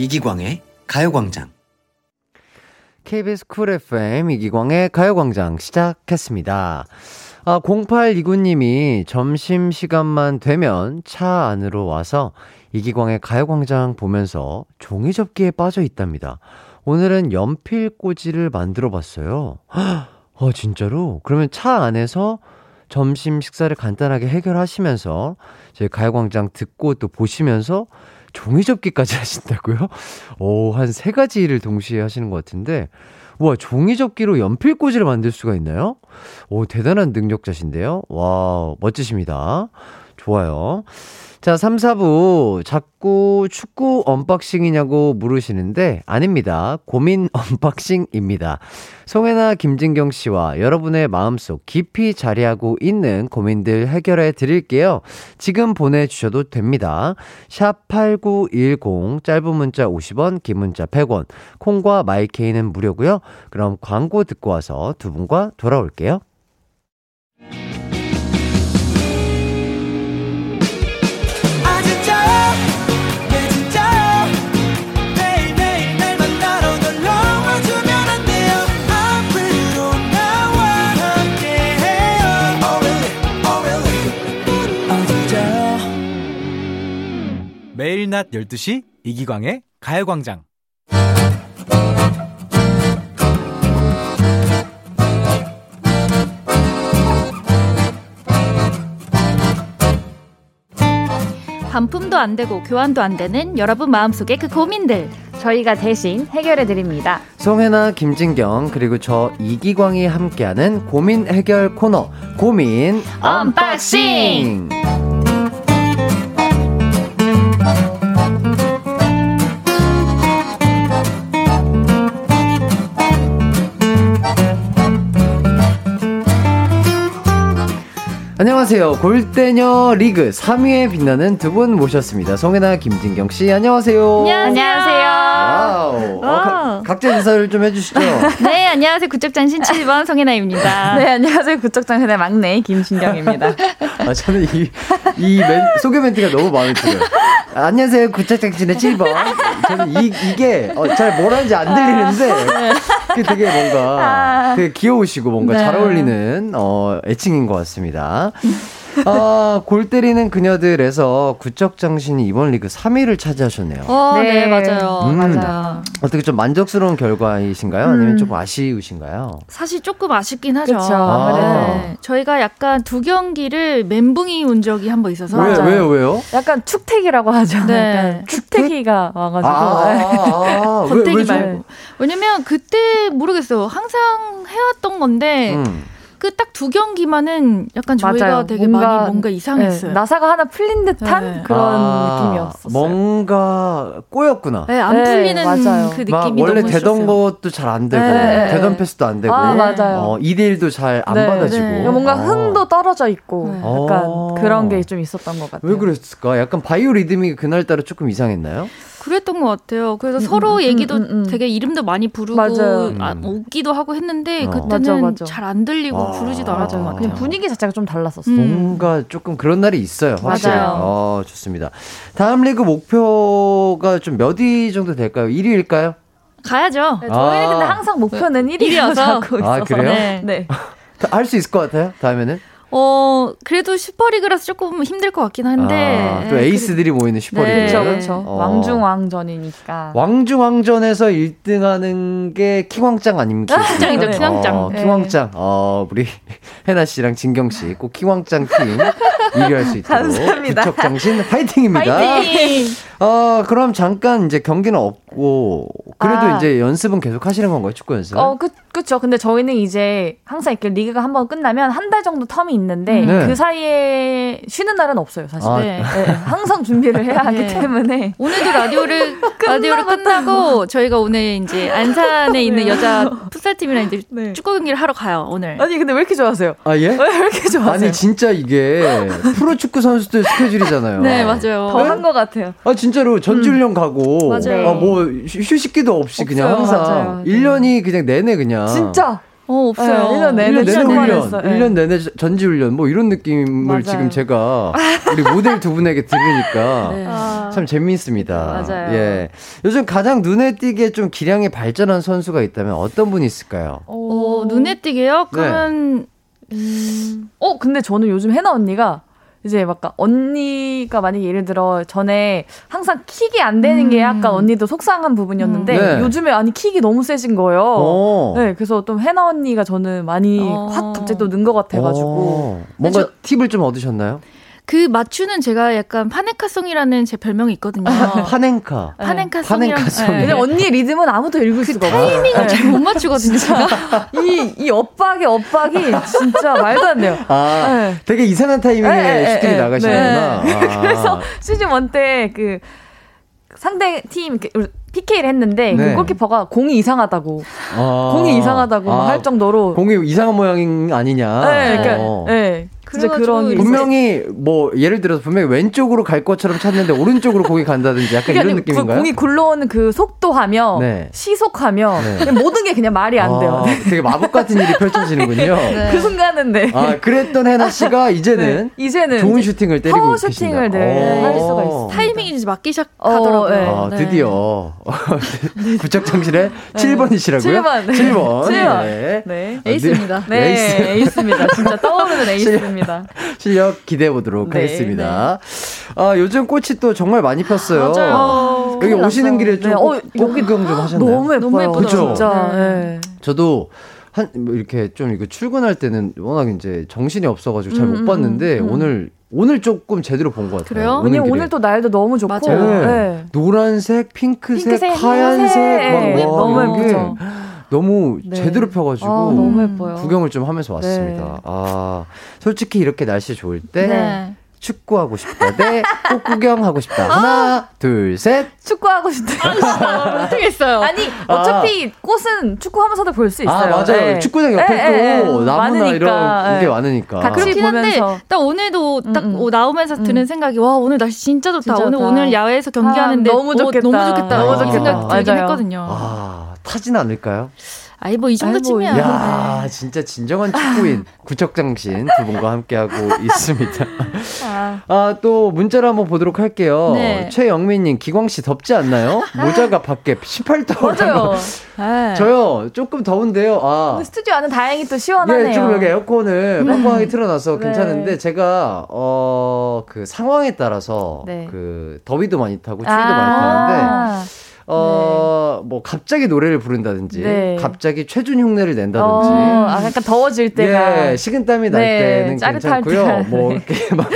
이기광의 가요광장. KBS 쿨 FM 이기광의 가요광장 시작했습니다. 아, 0829님이 점심시간만 되면 차 안으로 와서 이기광의 가요광장 보면서 종이 접기에 빠져 있답니다. 오늘은 연필 꽂이를 만들어 봤어요. 어, 진짜로? 그러면 차 안에서 점심 식사를 간단하게 해결하시면서 저희 가요광장 듣고 또 보시면서 종이 접기까지 하신다고요? 오, 한 세 가지 일을 동시에 하시는 것 같은데, 와, 종이 접기로 연필꽂이를 만들 수가 있나요? 오, 대단한 능력자신데요? 와, 멋지십니다. 좋아요. 자, 3, 4부. 자꾸 축구 언박싱이냐고 물으시는데, 아닙니다. 고민 언박싱입니다. 송해나 김진경 씨와 여러분의 마음속 깊이 자리하고 있는 고민들 해결해 드릴게요. 지금 보내주셔도 됩니다. 샵 8910, 짧은 문자 50원, 긴 문자 100원, 콩과 마이케이는 무료고요 그럼 광고 듣고 와서 두 분과 돌아올게요. 낮 12시 이기광의 가요광장. 반품도 안 되고 교환도 안 되는 여러분 마음속의 그 고민들 저희가 대신 해결해 드립니다. 송해나, 김진경 그리고 저 이기광이 함께하는 고민 해결 코너 고민 언박싱. 안녕하세요. 골때녀 리그 3위에 빛나는 두 분 모셨습니다. 송해나, 김진경 씨, 안녕하세요. 안녕하세요. 와우. 어, 가, 각자 인사를 좀 해주시죠. 네, 안녕하세요. 구척장신 7번 송해나입니다. 네, 안녕하세요. 구척장신의 막내 김진경입니다. 아, 저는 이, 이 멘, 소개 멘트가 너무 마음에 들어요. 아, 안녕하세요. 구척장신의 7번. 저는 이, 이게, 어, 잘 뭐라는지 안 들리는데, 그게 되게 뭔가, 되게 귀여우시고 뭔가 네. 잘 어울리는, 어, 애칭인 것 같습니다. 아, 골 때리는 그녀들에서 구척 장신이 이번 리그 3위를 차지하셨네요. 어, 네, 네. 맞아요. 음. 맞아요. 어떻게 좀 만족스러운 결과이신가요? 아니면 음. 조금 아쉬우신가요? 사실 조금 아쉽긴 하죠. 그쵸, 아무래도. 네. 저희가 약간 두 경기를 멘붕이 온 적이 한 번 있어서. 왜, 맞아요. 왜요, 왜요? 약간 축택이라고 하죠. 네. 약간 축택이가 아, 와가지고. 아, 아, 왜, 겉대기 왜죠? 말고. 왜냐면 그때 모르겠어요. 항상 해왔던 건데 음. 그 딱 두 경기만은 약간 저희가 맞아요. 되게 뭔가- 많이 뭔가 이상했어요. 네, 나사가 하나 풀린 듯한 네. 그런 아, 느낌이었어요. 뭔가 꼬였구나. 네, 안 네, 풀리는 맞아요. 그 느낌이 막 원래 너무 되던 싫었어요. 것도 잘 안 되고 네. 되던 패스도 안 되고 아, 맞아요. 어, 2대 1도 잘안 네. 받아지고 네. 뭔가 어. 흥도 떨어져 있고 네. 약간 어. 그런 게 좀 있었던 것 같아요. 왜 그랬을까? 약간 바이오 리듬이 그날따라 조금 이상했나요? 그랬던 것 같아요. 그래서 음, 서로 음, 얘기도 음, 음. 되게 이름도 많이 부르고 맞아요. 아, 음. 웃기도 하고 했는데 어. 그때는. 잘 안 들리고 아. 부르지도 않았던 것 맞아요. 같아요. 그냥 분위기 자체가 좀 달랐었어요. 음. 뭔가 조금 그런 날이 있어요. 확실히. 맞아요. 어, 좋습니다. 다음 리그 목표가 좀 몇 위 정도 될까요? 1위일까요? 가야죠. 네, 저희는 아. 근데 항상 목표는 1위여서 일이어서. 잡고 있어서. 아, 그래요? 네. 네. 할 수 있을 것 같아요? 다음에는? 어, 그래도 슈퍼리그라서 조금 힘들 것 같긴 한데. 아, 또 에이스들이 모이는 슈퍼리그. 네. 그렇죠, 그렇죠. 어. 왕중왕전이니까. 왕중왕전에서 1등하는 게 킹왕짱 아닙니까? 킹왕짱이죠, 네. 킹왕짱. 어, 네. 킹왕짱. 어, 우리 해나 씨랑 진경 씨 꼭 킹왕짱 팀 1위 할수 있도록 감사합니다. 부척장신 화이팅입니다. 파이팅! 어, 그럼 잠깐 이제 경기는 없고 그래도 아. 이제 연습은 계속 하시는 건가요? 축구 연습? 어, 그, 그쵸. 근데 저희는 이제 항상 이렇게 리그가 한 번 끝나면 한 달 정도 텀이 있는데 네. 그 사이에 쉬는 날은 없어요, 사실. 아. 네. 네, 항상 준비를 해야 하기 네. 때문에. 오늘도 라디오를 라디오를 끝나고 저희가 오늘 이제 안산에 있는 여자 풋살팀이랑 이제 네. 축구 경기를 하러 가요 오늘. 아니, 근데 왜 이렇게 좋아하세요? 아, 예? 왜 이렇게 좋아하세요? 아니 진짜 이게 프로축구 선수들 스케줄이잖아요. 네 맞아요. 더 한 것 같아요. 아 진짜로 전주훈련 가고 맞아요. 아, 뭐 휴- 휴식기도 없이 그냥 없어요. 항상 맞아요. 1년이 그냥 내내 그냥 진짜. 어 없어요. 네, 1년 내내 1년 내내 훈련. 네. 1년 내내 전지 훈련 뭐 이런 느낌을 맞아요. 지금 제가 우리 모델 두 분에게 들으니까 네. 아, 참 재미있습니다. 맞아요. 예. 요즘 가장 눈에 띄게 좀 기량이 발전한 선수가 있다면 어떤 분이 있을까요? 어, 눈에 띄게요? 그러면 어, 근데 저는 요즘 해나 언니가 이제 막 언니가 만약에 예를 들어 전에 항상 킥이 안 되는 게 약간 언니도 속상한 부분이었는데 음. 네. 요즘에 아니 킥이 너무 세진 거예요. 어. 네, 그래서 좀 해나 언니가 저는 많이 어. 확 갑자기 또 는 것 같아가지고. 어. 뭔가 저- 팁을 좀 얻으셨나요? 그 맞추는 제가 약간 파네카송이라는 제 별명이 있거든요. 파넨카. 파넨카송이랑 파넨카송. 네. 근데 언니의 리듬은 아무도 읽을 수가 없어요. 타이밍을 잘못 맞추거든요. 제가. 이, 이 엇박의 엇박이 진짜 말도 안 돼요. 아, 네. 되게 이상한 타이밍에 네, 네, 슈팅이 네. 나가시는구나. 네. 아. 그래서 시즌 1 때 그 상대 팀 PK를 했는데 네. 그 골키퍼가 공이 이상하다고 아. 공이 이상하다고 아, 할 정도로 공이 이상한 모양 아니냐. 네, 그러니까, 어. 네, 진짜 그런. 분명히 뭐 예를 들어서 분명히 왼쪽으로 갈 것처럼 찼는데 오른쪽으로 공이 간다든지 약간 그러니까 이런 그 느낌인가요? 공이 굴러오는 그 속도하며 네. 시속하며 네. 모든 게 그냥 말이 안 돼요. 아, 되게 마법 같은 일이 펼쳐지는군요. 그 순간은 네. 아, 그랬던 해나 씨가 이제는 네. 이제는 좋은 이제 슈팅을 때리고 파워 계신다. 슈팅을 네, 오. 할 수가 있어요. 타이밍이 이제 맞기 시작하더라고요. 어, 네. 아, 네. 드디어 부쩍 정실에 7번이시라고요? 7번, 네. 7번. 7번. 네. 네. 에이스입니다. 네, 에이스. 에이스입니다. 진짜 떠오르는 에이스입니다. 실력 기대해 보도록 네, 하겠습니다. 아, 요즘 꽃이 또 정말 많이 폈어요. 맞아요. 여기 큰일 오시는 났어요. 길에 좀 네, 꽃, 어, 꽃 구경 좀 하셨나요? 너무 예뻐요. 너무 예쁘더라고요. 진짜. 네. 네. 저도 한, 뭐 이렇게 좀 이거 출근할 때는 워낙 이제 정신이 없어가지고 잘못 음, 봤는데 음, 음. 오늘, 오늘 조금 제대로 본 것 같아요. 그래요? 길에. 오늘 또 날도 너무 좋고. 맞아요. 네. 네. 노란색, 핑크색, 핑크색, 하얀색. 막, 와, 너무 이런 게 예쁘죠. 너무 네. 제대로 펴가지고 아, 너무 예뻐요. 구경을 좀 하면서 왔습니다. 네. 아, 솔직히 이렇게 날씨 좋을 때 네. 축구하고 싶다 대꽃 구경하고 싶다. 하나, 둘, 셋. 축구하고 싶다. 어떻게 했어요? 아니, 어차피 꽃은 축구하면서도 볼 수 있어요. 아, 맞아요. 네. 축구장 옆에 네, 네, 또 네. 나무나 많으니까, 이런 게 네. 많으니까. 같이 그렇긴 한데. 딱 오늘도 딱 음, 음. 어, 나오면서 드는 생각이 와 오늘 날씨 진짜 좋다. 진짜 오늘 좋다. 오늘 야외에서 경기하는데 아, 너무 어, 좋겠다. 너무 좋겠다. 너무 이 좋겠다. 생각 들긴 맞아요. 했거든요. 아, 타진 않을까요? 아이 뭐 이 정도쯤이야. 아이고, 야, 진짜 진정한 축구인 구척장신 두 분과 함께하고 있습니다. 아, 아, 또 문자를 한번 보도록 할게요. 네. 최영민님, 기광 씨 덥지 않나요? 모자가 밖에 18도. 맞아요. 네. 저요, 조금 더운데요. 아. 근데 스튜디오 안은 다행히 또 시원하네요. 예, 지금 여기 에어컨을 빵빵하게 틀어놔서 네. 괜찮은데 제가 어 그 상황에 따라서 네. 그 더위도 많이 타고 추위도 많이 타는데 아, 어뭐 갑자기 노래를 부른다든지 네. 갑자기 최준 흉내를 낸다든지 어, 아, 약간 더워질 때가. 예, 식은땀이 날 네, 때는 괜찮고요. 때. 뭐 네. 이렇게 막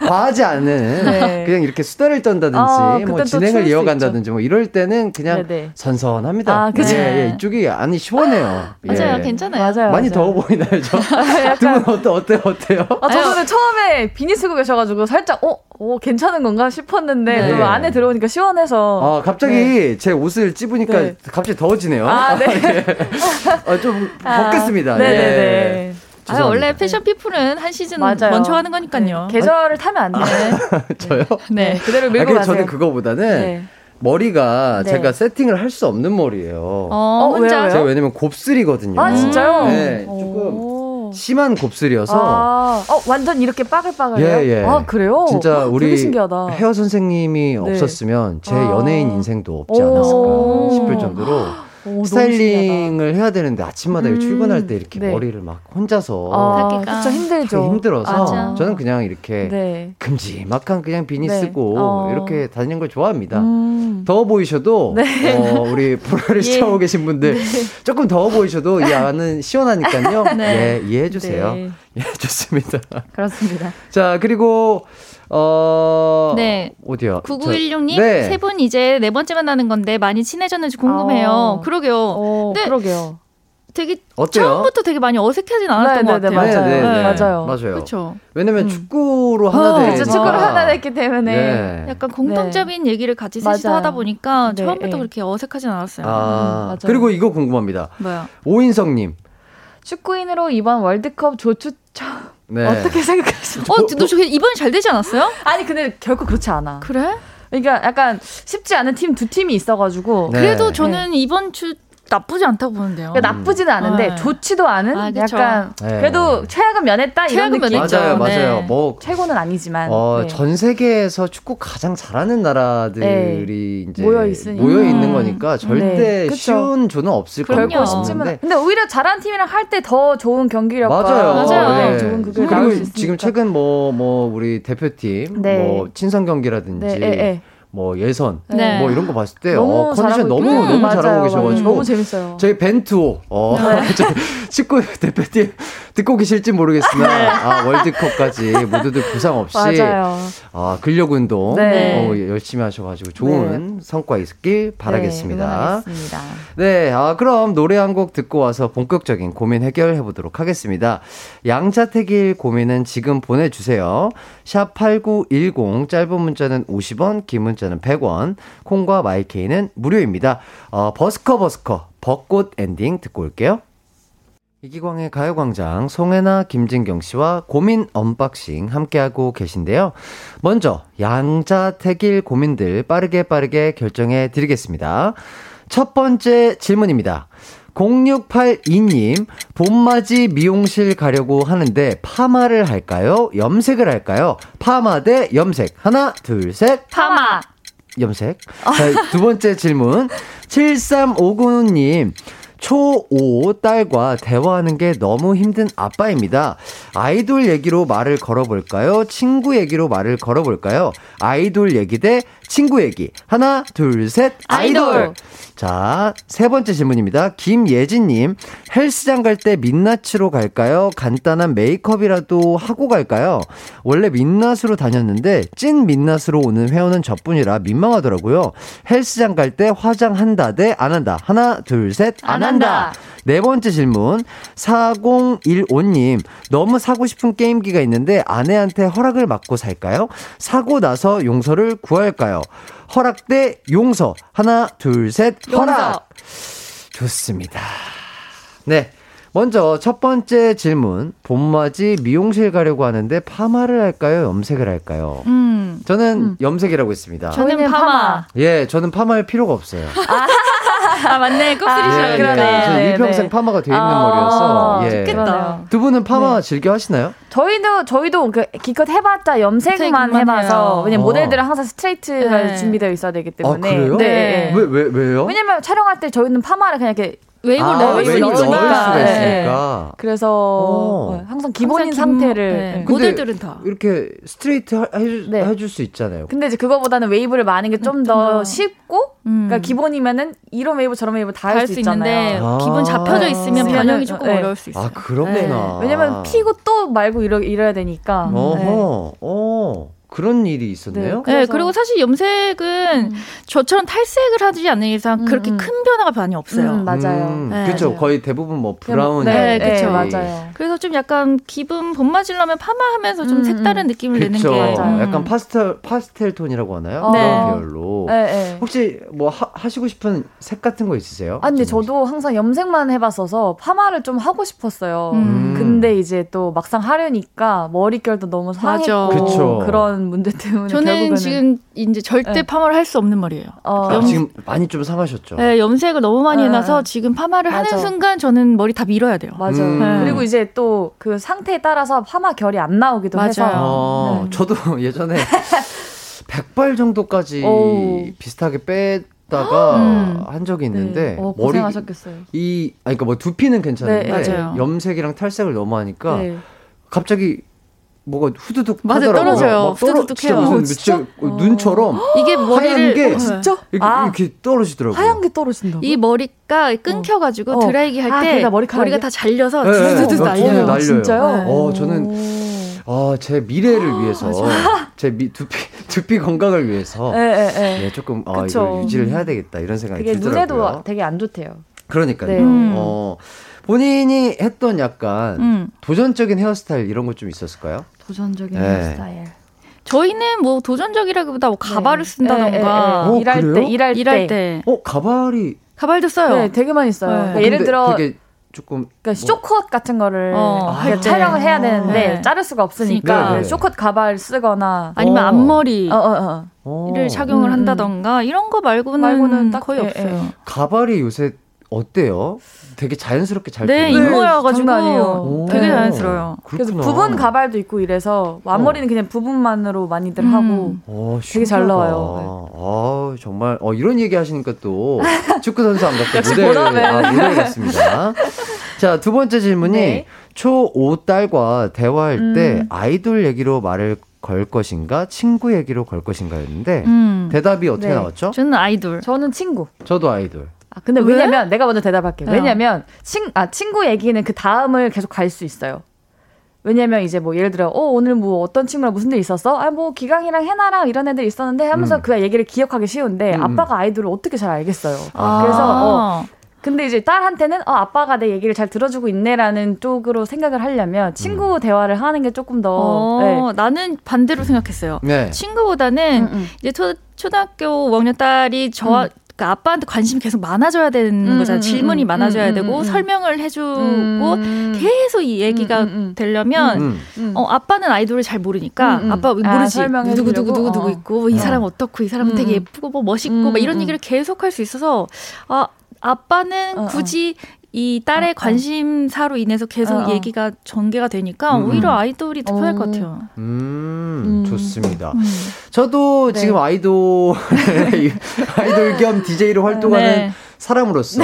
과하지 않은 네. 그냥 이렇게 수다를 떤다든지 어, 뭐 진행을 이어간다든지 뭐 이럴 때는 그냥 네네. 선선합니다. 아, 그죠. 예, 예, 이쪽이 안이 시원해요. 맞아요, 예. 괜찮아요. 맞아요. 많이 맞아요. 더워 보이나요, 저? 두분 어때, 어때, 어때요? 아, 저는 처음에 비니 쓰고 계셔 가지고 살짝, 어, 어, 괜찮은 건가 싶었는데, 네. 또 안에 들어오니까 시원해서. 아, 갑자기 제 옷을 찝으니까 네. 갑자기 더워지네요. 아, 네. 아, 좀 아, 벗겠습니다. 네네네. 예. 아, 죄송합니다. 원래 패션 피플은 한 시즌 맞아요. 먼저 하는 거니까요. 네, 계절을 타면 안 돼. 저요? 네. 그대로 아, 밀고 근데 가세요. 저는 그거보다는 네. 머리가 네. 제가 세팅을 할 수 없는 머리예요. 어, 어, 혼자. 왜요? 제가 왜냐면 곱슬이거든요. 아, 진짜요? 네, 조금 오. 심한 곱슬이어서 아, 어, 완전 이렇게 빠글빠글해요? 예, 예. 아, 그래요? 진짜 헉, 우리 신기하다. 헤어 선생님이 네. 없었으면 제 아. 연예인 인생도 없지 오. 않았을까 싶을 정도로 오, 스타일링을 해야 되는데 아침마다 음, 출근할 때 이렇게 네. 머리를 막 혼자서 아, 하기가 그쵸, 힘들죠. 하기 힘들어서 맞아. 저는 그냥 이렇게 네. 큼지막한 그냥 비니 네. 쓰고 어. 이렇게 다니는 걸 좋아합니다. 음. 더워 보이셔도 네. 어, 우리 프로를 시청하고 계신 분들 조금 더워 보이셔도 이 안은 시원하니까요. 네. 예, 이해해 주세요. 네, 예, 좋습니다. 그렇습니다. 자, 그리고 어 네. 어디요? 9916님, 네. 세분 이제 네 번째 만나는 건데 많이 친해졌는지 궁금해요. 어. 그러게요. 어, 네. 그러게요. 되게 어때요? 처음부터 되게 많이 어색하진 않았던 네, 것 네, 네, 같아요. 맞아요. 네, 네. 맞아요. 맞아요. 그렇죠. 왜냐면 음. 축구로 하나 어, 되니까. 그쵸, 축구를 하나 됐기 때문에. 네. 약간 공통적인 얘기를 같이 셋이서. 하다 보니까 네, 처음부터 네. 그렇게 어색하진 않았어요. 아, 음, 맞아요. 그리고 이거 궁금합니다. 뭐야? 오인성님. 축구인으로 이번 월드컵 조추첨 네. 어떻게 생각하시나요? 어, 너 저 이번에 잘 되지 않았어요? 아니 근데 결코 그렇지 않아. 그래? 그러니까 약간 쉽지 않은 팀 두 팀이 있어가지고 네. 그래도 저는 이번 주 나쁘지 않다고 보는데요. 그러니까 나쁘지는 않은데 네. 좋지도 않은 아. 약간 네. 그래도 최악은 면했다 이런 최악은 느낌. 면했죠. 맞아요, 네. 맞아요. 뭐 최고는 아니지만. 어, 네. 전 세계에서 축구 가장 잘하는 나라들이 이제 모여 있으니까. 모여 있는 음. 거니까 절대 네. 쉬운 조는 없을. 거라고 결코 쉽지만. 근데 오히려 잘한 팀이랑 할 때 더 좋은 경기력과 맞아요. 맞아요. 네. 좋은 그리고 나올 수 있으니까. 지금 최근 뭐뭐 우리 대표팀 네. 뭐 친선 경기라든지 네, 예, 예. 뭐 예선 네. 뭐 이런 거 봤을 때 너무 어, 컨디션 너무 있- 너무 맞아요, 잘하고. 계셔가지고 너무 재밌어요. 저희 벤투 어 저희 축구 대표팀 듣고 계실지 모르겠으나 아 월드컵까지 모두들 부상 없이 맞아요. 아 근력 운동 네. 어, 열심히 하셔가지고 좋은 성과 있길 바라겠습니다. 네, 응원하겠습니다. 네, 아, 그럼 노래 한 곡 듣고 와서 본격적인 고민 해결해 보도록 하겠습니다. 양자택일 고민은 지금 보내주세요. 샵 8910, 짧은 문자는 50원, 긴 문자는 100원, 콩과 마이케이는 무료입니다. 어, 버스커 버스커, 벚꽃 엔딩 듣고 올게요. 이기광의 가요광장, 송해나, 김진경 씨와 고민 언박싱 함께하고 계신데요. 먼저, 양자택일 고민들 빠르게 빠르게 결정해 드리겠습니다. 첫 번째 질문입니다. 0682님, 봄맞이 미용실 가려고 하는데 파마를 할까요? 염색을 할까요? 파마 대 염색. 하나, 둘, 셋. 파마. 염색. 자, 두 번째 질문. 7359님. 초5 딸과 대화하는 게 너무 힘든 아빠입니다. 아이돌 얘기로 말을 걸어볼까요? 친구 얘기로 말을 걸어볼까요? 아이돌 얘기 대 친구 얘기. 하나, 둘, 셋. 아이돌. 아이돌. 자, 세 번째 질문입니다. 김예진님, 헬스장 갈 때 민낯으로 갈까요? 간단한 메이크업이라도 하고 갈까요? 원래 민낯으로 다녔는데, 찐 민낯으로 오는 회원은 저뿐이라 민망하더라고요. 헬스장 갈 때 화장한다 대 안 한다. 하나, 둘, 셋. 안 안 한다. 한다. 네 번째 질문. 4015님, 너무 사고 싶은 게임기가 있는데 아내한테 허락을 받고 살까요? 사고 나서 용서를 구할까요? 허락 대 용서. 하나, 둘, 셋. 허락. 좋습니다. 네. 먼저 첫 번째 질문. 봄맞이 미용실 가려고 하는데 파마를 할까요? 염색을 할까요? 음. 저는 염색이라고 했습니다. 저는. 파마. 예, 저는 파마할 필요가 없어요. 아, 맞네. 곱슬이셔. 예, 그러네. 예. 저 네, 일평생 네. 파마가 돼 있는 아, 머리여서. 예. 좋겠다. 두 분은 파마 즐겨 하시나요? 저희도 저희도 그 기껏 해봤자 염색만 염색만 해봐서 해요. 왜냐면 어. 모델들은 항상 스트레이트가 네. 준비되어 있어야 되기 때문에. 아, 그래요? 네. 왜, 왜, 왜요? 왜냐면 촬영할 때 저희는 파마를 그냥 이렇게 웨이브를 아, 넣을 수 웨이브 넣을 있으니까. 수가 네. 있으니까. 그래서 어. 어, 항상 기본인 항상 김- 상태를. 네. 네. 모델들은 다. 이렇게 스트레이트 하- 해주, 네. 해줄 수 있잖아요. 근데 이제 그거보다는 웨이브를 많은 게 좀더 더. 쉽고, 음. 그러니까 기본이면은 이런 웨이브 저런 웨이브 다할할수수 있는데. 아. 기본 잡혀져 있으면 네. 변형이 조금 네. 어려울 수 있어요. 아, 그렇구나. 왜냐면 피고 또 말고 이러, 이래야 되니까. 네. 어허, 어, 그런 일이 있었네요? 네. 네, 그리고 사실 염색은 저처럼 탈색을 하지 않는 이상 음, 그렇게 음. 큰 변화가 많이 없어요. 음, 맞아요. 음, 네. 그렇죠. 맞아요. 거의 대부분 뭐 브라운. 네, 네, 그쵸. 맞아요. 그래서 좀 약간 기분 봄 맞으려면 파마하면서 좀 음, 색다른 음. 느낌을 내는 그렇죠. 게 맞아요. 약간 파스텔 파스텔 톤이라고 하나요? 어. 그런 네. 계열로. 네, 네. 혹시 뭐 하, 시고 싶은 색 같은 거 있으세요? 아, 근데 좀 저도 항상 염색만 해봤어서 파마를 좀 하고 싶었어요. 음. 근데 이제 또 막상 하려니까 머릿결도 너무 상했고. 그쵸. 그런 문제 때문에 저는 지금 이제 절대 네. 파마를 할 수 없는 머리예요. 어, 아, 지금 많이 좀 상하셨죠? 네, 염색을 너무 많이 네. 해놔서 지금 파마를 맞아. 하는 순간 저는 머리 다 밀어야 돼요. 맞아요. 음. 네. 그리고 이제 또 그 상태에 따라서 파마 결이 안 나오기도 맞아요. 해서 어, 네. 저도 예전에 백발 정도까지 어우. 비슷하게 뺐다가 음. 한 적이 있는데 네. 어, 머리 고생하셨겠어요. 이 아니 그러니까 뭐 두피는 괜찮은데 네, 맞아요. 염색이랑 탈색을 너무 하니까 네. 갑자기 뭐가 후두둑 하더라고요. 떨어져요. 막 떨어- 후두둑 진짜 해요. 무슨 어, 진짜? 눈처럼 이게 하얀 머리를 게 어, 진짜? 이렇게, 아. 이렇게 떨어지더라고요. 하얀 게 떨어진다고? 이 머리가 끊겨가지고 어. 드라이기 할 아, 때 그러니까? 머리가 다 잘려서 네, 두두두 네. 날려요. 어, 날려요. 진짜요? 어, 저는 아, 제 미래를 위해서 제 미, 두피 두피 건강을 위해서 예, 예, 예. 네, 조금 아, 그쵸. 이걸 유지를 해야 되겠다 이런 생각이 그게 들더라고요. 눈에도 되게 안 좋대요. 그러니까요. 네. 음. 어, 본인이 했던 약간 음. 도전적인 헤어스타일 이런 것 좀 있었을까요? 도전적인 네. 헤어스타일. 저희는 뭐 도전적이라기보다 뭐 가발을 네. 쓴다던가 예, 예, 예. 어, 일할 그래요? 때, 일할, 일할 때. 때 어, 가발이 가발도 써요. 네, 되게 많이 써요. 네. 그러니까 예를 들어 되게 조금 그러니까 쇼컷 같은 거를 어, 그러니까 할 때. 촬영을 해야 되는데 네. 자를 수가 없으니까 그러니까. 네, 네. 쇼컷 가발 쓰거나 아니면 어. 앞머리를 어, 어, 어. 착용을 음, 한다던가 이런 거 말고는, 말고는 딱- 거의 예, 없어요. 가발이 요새 어때요? 되게 자연스럽게 잘 네, 아니에요. 오. 되게 자연스러워요. 그래서. 부분 가발도 있고 이래서 앞머리는 그냥 부분만으로 많이들 음. 하고 어, 되게 잘. 나와요. 아, 정말 어, 이런 얘기 하시니까 또 축구 선수 안 같고 역시 모델. 아, 모델 같습니다. 자, 두 번째 질문이 네. 초5 딸과 대화할 때 음. 아이돌 얘기로 말을 걸 것인가 친구 얘기로 걸 것인가였는데 음. 대답이 어떻게 네. 나왔죠? 저는 아이돌. 저는 친구. 저도 아이돌. 아, 근데 왜? 왜냐면 내가 먼저 대답할게요. 어. 왜냐면 친, 아, 친구 얘기는 그 다음을 계속 갈 수 있어요. 왜냐면 이제 뭐 예를 들어 어 오늘 뭐 어떤 친구랑 무슨 일 있었어? 아 뭐 기강이랑 해나랑 이런 애들 있었는데 하면서 음. 그 얘기를 기억하기 쉬운데 음. 아빠가 아이돌을 어떻게 잘 알겠어요. 아. 그래서 어 근데 이제 딸한테는 어 아빠가 내 얘기를 잘 들어주고 있네라는 쪽으로 생각을 하려면 친구 대화를 하는 게 조금 더 어, 네. 나는 반대로 생각했어요. 네. 친구보다는 음, 음. 이제 초, 초등학교 5학년 딸이 저 음. 그러니까 아빠한테 관심이 계속 많아져야 되는 음, 거잖아요. 음, 질문이 음, 많아져야 음, 되고 음, 음. 설명을 해주고 음. 계속 이 얘기가 음, 음, 음. 되려면 음. 음. 어 아빠는 아이돌을 잘 모르니까. 아빠 모르지 아, 누구 누구? 누구 누구 어. 있고 이 어. 사람 어떻고 이 사람은 음, 되게 음. 예쁘고 뭐 멋있고 음, 막 이런 음. 얘기를 계속 할 수 있어서 아 아빠는 어, 어. 굳이 이 딸의 어, 어. 관심사로 인해서 계속 어, 어. 얘기가 전개가 되니까 음, 오히려 음. 아이돌이 더 편할 것 어. 같아요. 음, 음. 좋습니다. 음. 저도 네. 지금 아이돌 아이돌 겸 DJ로 활동하는 네. 사람으로서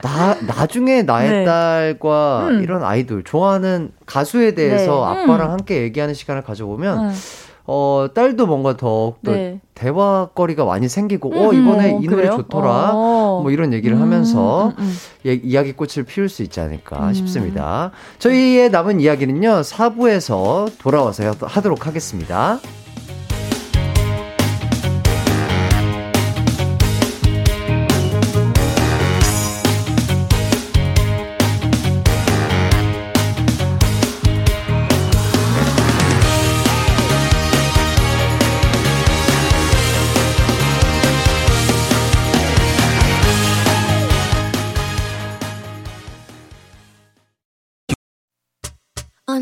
나 나중에 나의 네. 딸과 음. 이런 아이돌 좋아하는 가수에 대해서 네. 아빠랑 음. 함께 얘기하는 시간을 가져보면 음. 어 딸도 뭔가 더욱더 네. 대화거리가 많이 생기고 어 음, 이번에 어, 이 노래 그래요? 좋더라 어. 뭐 이런 얘기를 음, 하면서 음, 음. 예, 이야기 꽃을 피울 수 있지 않을까 음. 싶습니다. 저희의 남은 이야기는요 4부에서 돌아와서 하- 하도록 하겠습니다.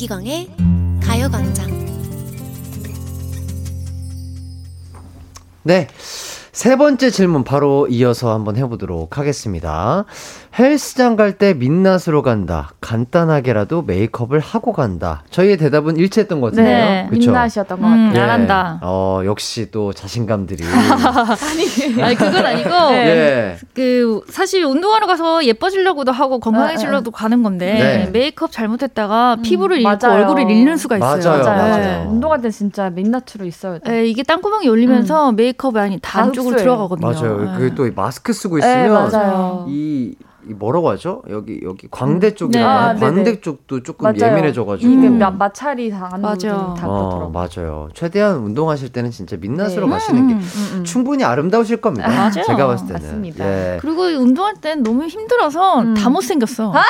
이기광의 가요광장 네. 세 번째 질문 바로 이어서 한번 해보도록 하겠습니다. 헬스장 갈 때 민낯으로 간다. 간단하게라도 메이크업을 하고 간다. 저희의 대답은 일치했던 것 같은데요. 네, 그쵸? 민낯이었던 것 음, 같아요. 안 한다. 어, 역시 또 자신감들이. 아니 그건 아니고 네. 예. 그 사실 운동하러 가서 예뻐지려고도 하고 건강해지려고 가는 건데 네. 메이크업 잘못했다가 피부를 잃고 맞아요. 얼굴을 잃는 수가 있어요. 맞아요, 맞아요. 맞아요. 운동할 때 진짜 민낯으로 있어야 돼. 에, 이게 땅구멍이 열리면서 메이크업이 아니 다단 쪽으로 흡수해. 들어가거든요. 맞아요. 예. 그게 또 마스크 쓰고 네, 있으면 맞아요. 이, 이 뭐라고 하죠? 여기 여기 광대 쪽이랑 네. 아, 광대 네네. 쪽도 조금 맞아요. 예민해져가지고. 이게 음. 마, 마찰이 다 안으로 맞아요. 다 어, 걷더라고요. 맞아요. 최대한 운동하실 때는 진짜 민낯으로 네. 가시는 게 음. 음, 음. 충분히 아름다우실 겁니다. 아, 맞아요. 제가 봤을 때는. 맞습니다. 예. 그리고 운동할 땐 너무 힘들어서 음. 다 못 생겼어.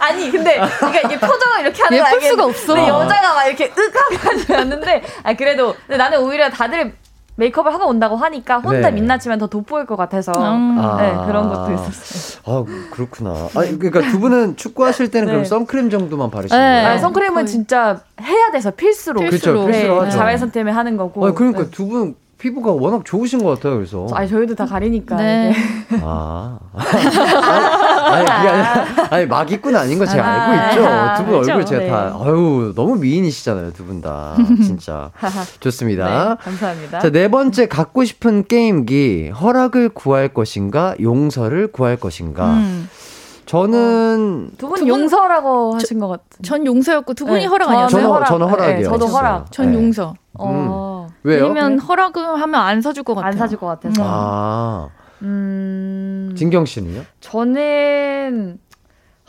아니 근데 그러니까 이게 표정을 이렇게 하는 예쁠 수가 없어. 여자가 막 이렇게 윽하게 하는데 아 그래도 근데 나는 오히려 다들 메이크업을 하고 온다고 하니까 혼자 네. 민낯이면 더 돋보일 것 같아서 음. 아. 네 그런 것도 있었어요. 아, 그렇구나. 아니, 그러니까 두 분은 축구하실 때는 네. 그럼 선크림 정도만 바르시는 네. 거예요? 아, 선크림은 거의. 진짜 해야 돼서 필수로. 필수로. 그렇죠. 필수로 네, 하죠. 자외선 때문에 하는 거고. 아니, 그러니까 네. 두분 피부가 워낙 좋으신 것 같아요, 그래서. 아니 저희도 다 가리니까. 네. 아. 아니, 아니, 그게 아니라, 아니, 막입꾼 아닌 거 제가 아, 알고 있죠. 아, 두분 알죠. 얼굴 제가 네. 다, 아유, 너무 미인이시잖아요, 두 분 다. 진짜. 좋습니다. 네, 감사합니다. 자, 네 번째 갖고 싶은 게임기. 허락을 구할 것인가, 용서를 구할 것인가. 음. 저는, 두분 용서라고 하신 것 같은. 전 용서였고 두 분이 네, 허락 아니었어요? 저는, 허락. 저는 네, 허락이요. 저도 허락. 전 네. 용서. 어, 왜요? 왜냐면 허락을 하면 안 사줄 것 같아요. 안 사줄 것 같아서. 아, 음. 진경 씨는요? 저는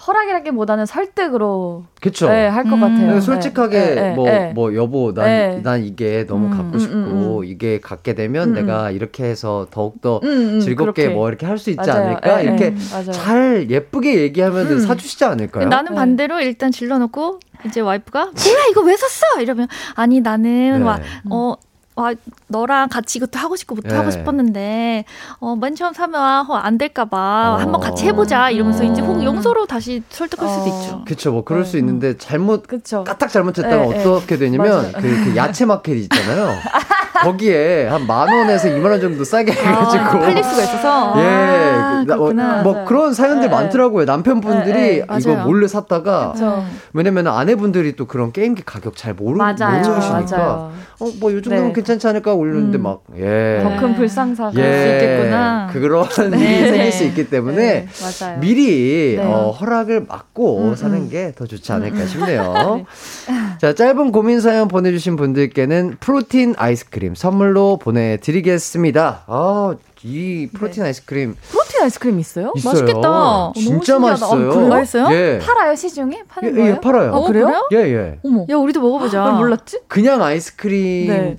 허락이라기보다는 설득으로 그쵸? 네, 할것 음. 같아요. 네, 솔직하게 네, 네, 뭐, 네. 뭐 여보 난, 네. 난 이게 너무 음, 갖고 음, 싶고 음, 음. 이게 갖게 되면 음, 내가 이렇게 해서 더욱더 음, 음, 즐겁게 그렇게. 뭐 이렇게 할 수 있지 맞아요. 않을까 네, 이렇게 네. 잘 예쁘게 얘기하면 음. 사주시지 않을까요? 나는 네. 반대로 일단 질러놓고 이제 와이프가 뭐야 이거 왜 샀어? 이러면 아니 나는 네. 와, 어, 와 너랑 같이 이것도 하고 싶고 뭐도 네. 하고 싶었는데 어, 맨 처음 사면 어, 안 될까봐 어. 한번 같이 해보자 이러면서 이제 혹 음. 용서로 다시 설득할 수도 어. 있죠. 그쵸 뭐 그럴 네. 수 있는데 잘못 그쵸. 까딱 잘못했다가 네, 네. 어떻게 되냐면. 그, 그 야채 마켓 있잖아요. 거기에 한 만 원에서 이만 원 정도 싸게 해가지고 아, 팔릴 수가 있어서. 예, 아, 그, 나- 어. 뭐 맞아요. 그런 사연들 네, 많더라고요. 남편분들이 네, 네, 이거 맞아요. 몰래 샀다가 그쵸. 왜냐면 아내분들이 또 그런 게임기 가격 잘 모르, 맞아요. 모르시니까. 어 뭐요 정도면 네. 괜찮지 않을까 올렸는데 음. 막 예. 더 큰 불상사가 예. 수 있겠구나. 그런 네. 일이 생길 수 있기 때문에 네, 맞아요. 미리 네. 어, 허락을 받고 음, 사는 음. 게더 좋지 않을까 싶네요. 자, 짧은 고민 사연 보내주신 분들께는 프로틴 아이스크림 선물로 보내드리겠습니다. 아, 이 프로틴 아이스크림 프로틴 아이스크림 있어요? 있어요. 맛있겠다. 어, 진짜 신기하다. 맛있어요. 어, 그래요? 맛있어요? 예. 팔아요 시중에 파는 예, 거예요? 예, 팔아요. 어, 그래요? 예, 예. 어머. 야 우리도 먹어보자. 왜 몰랐지? 그냥 아이스크림처럼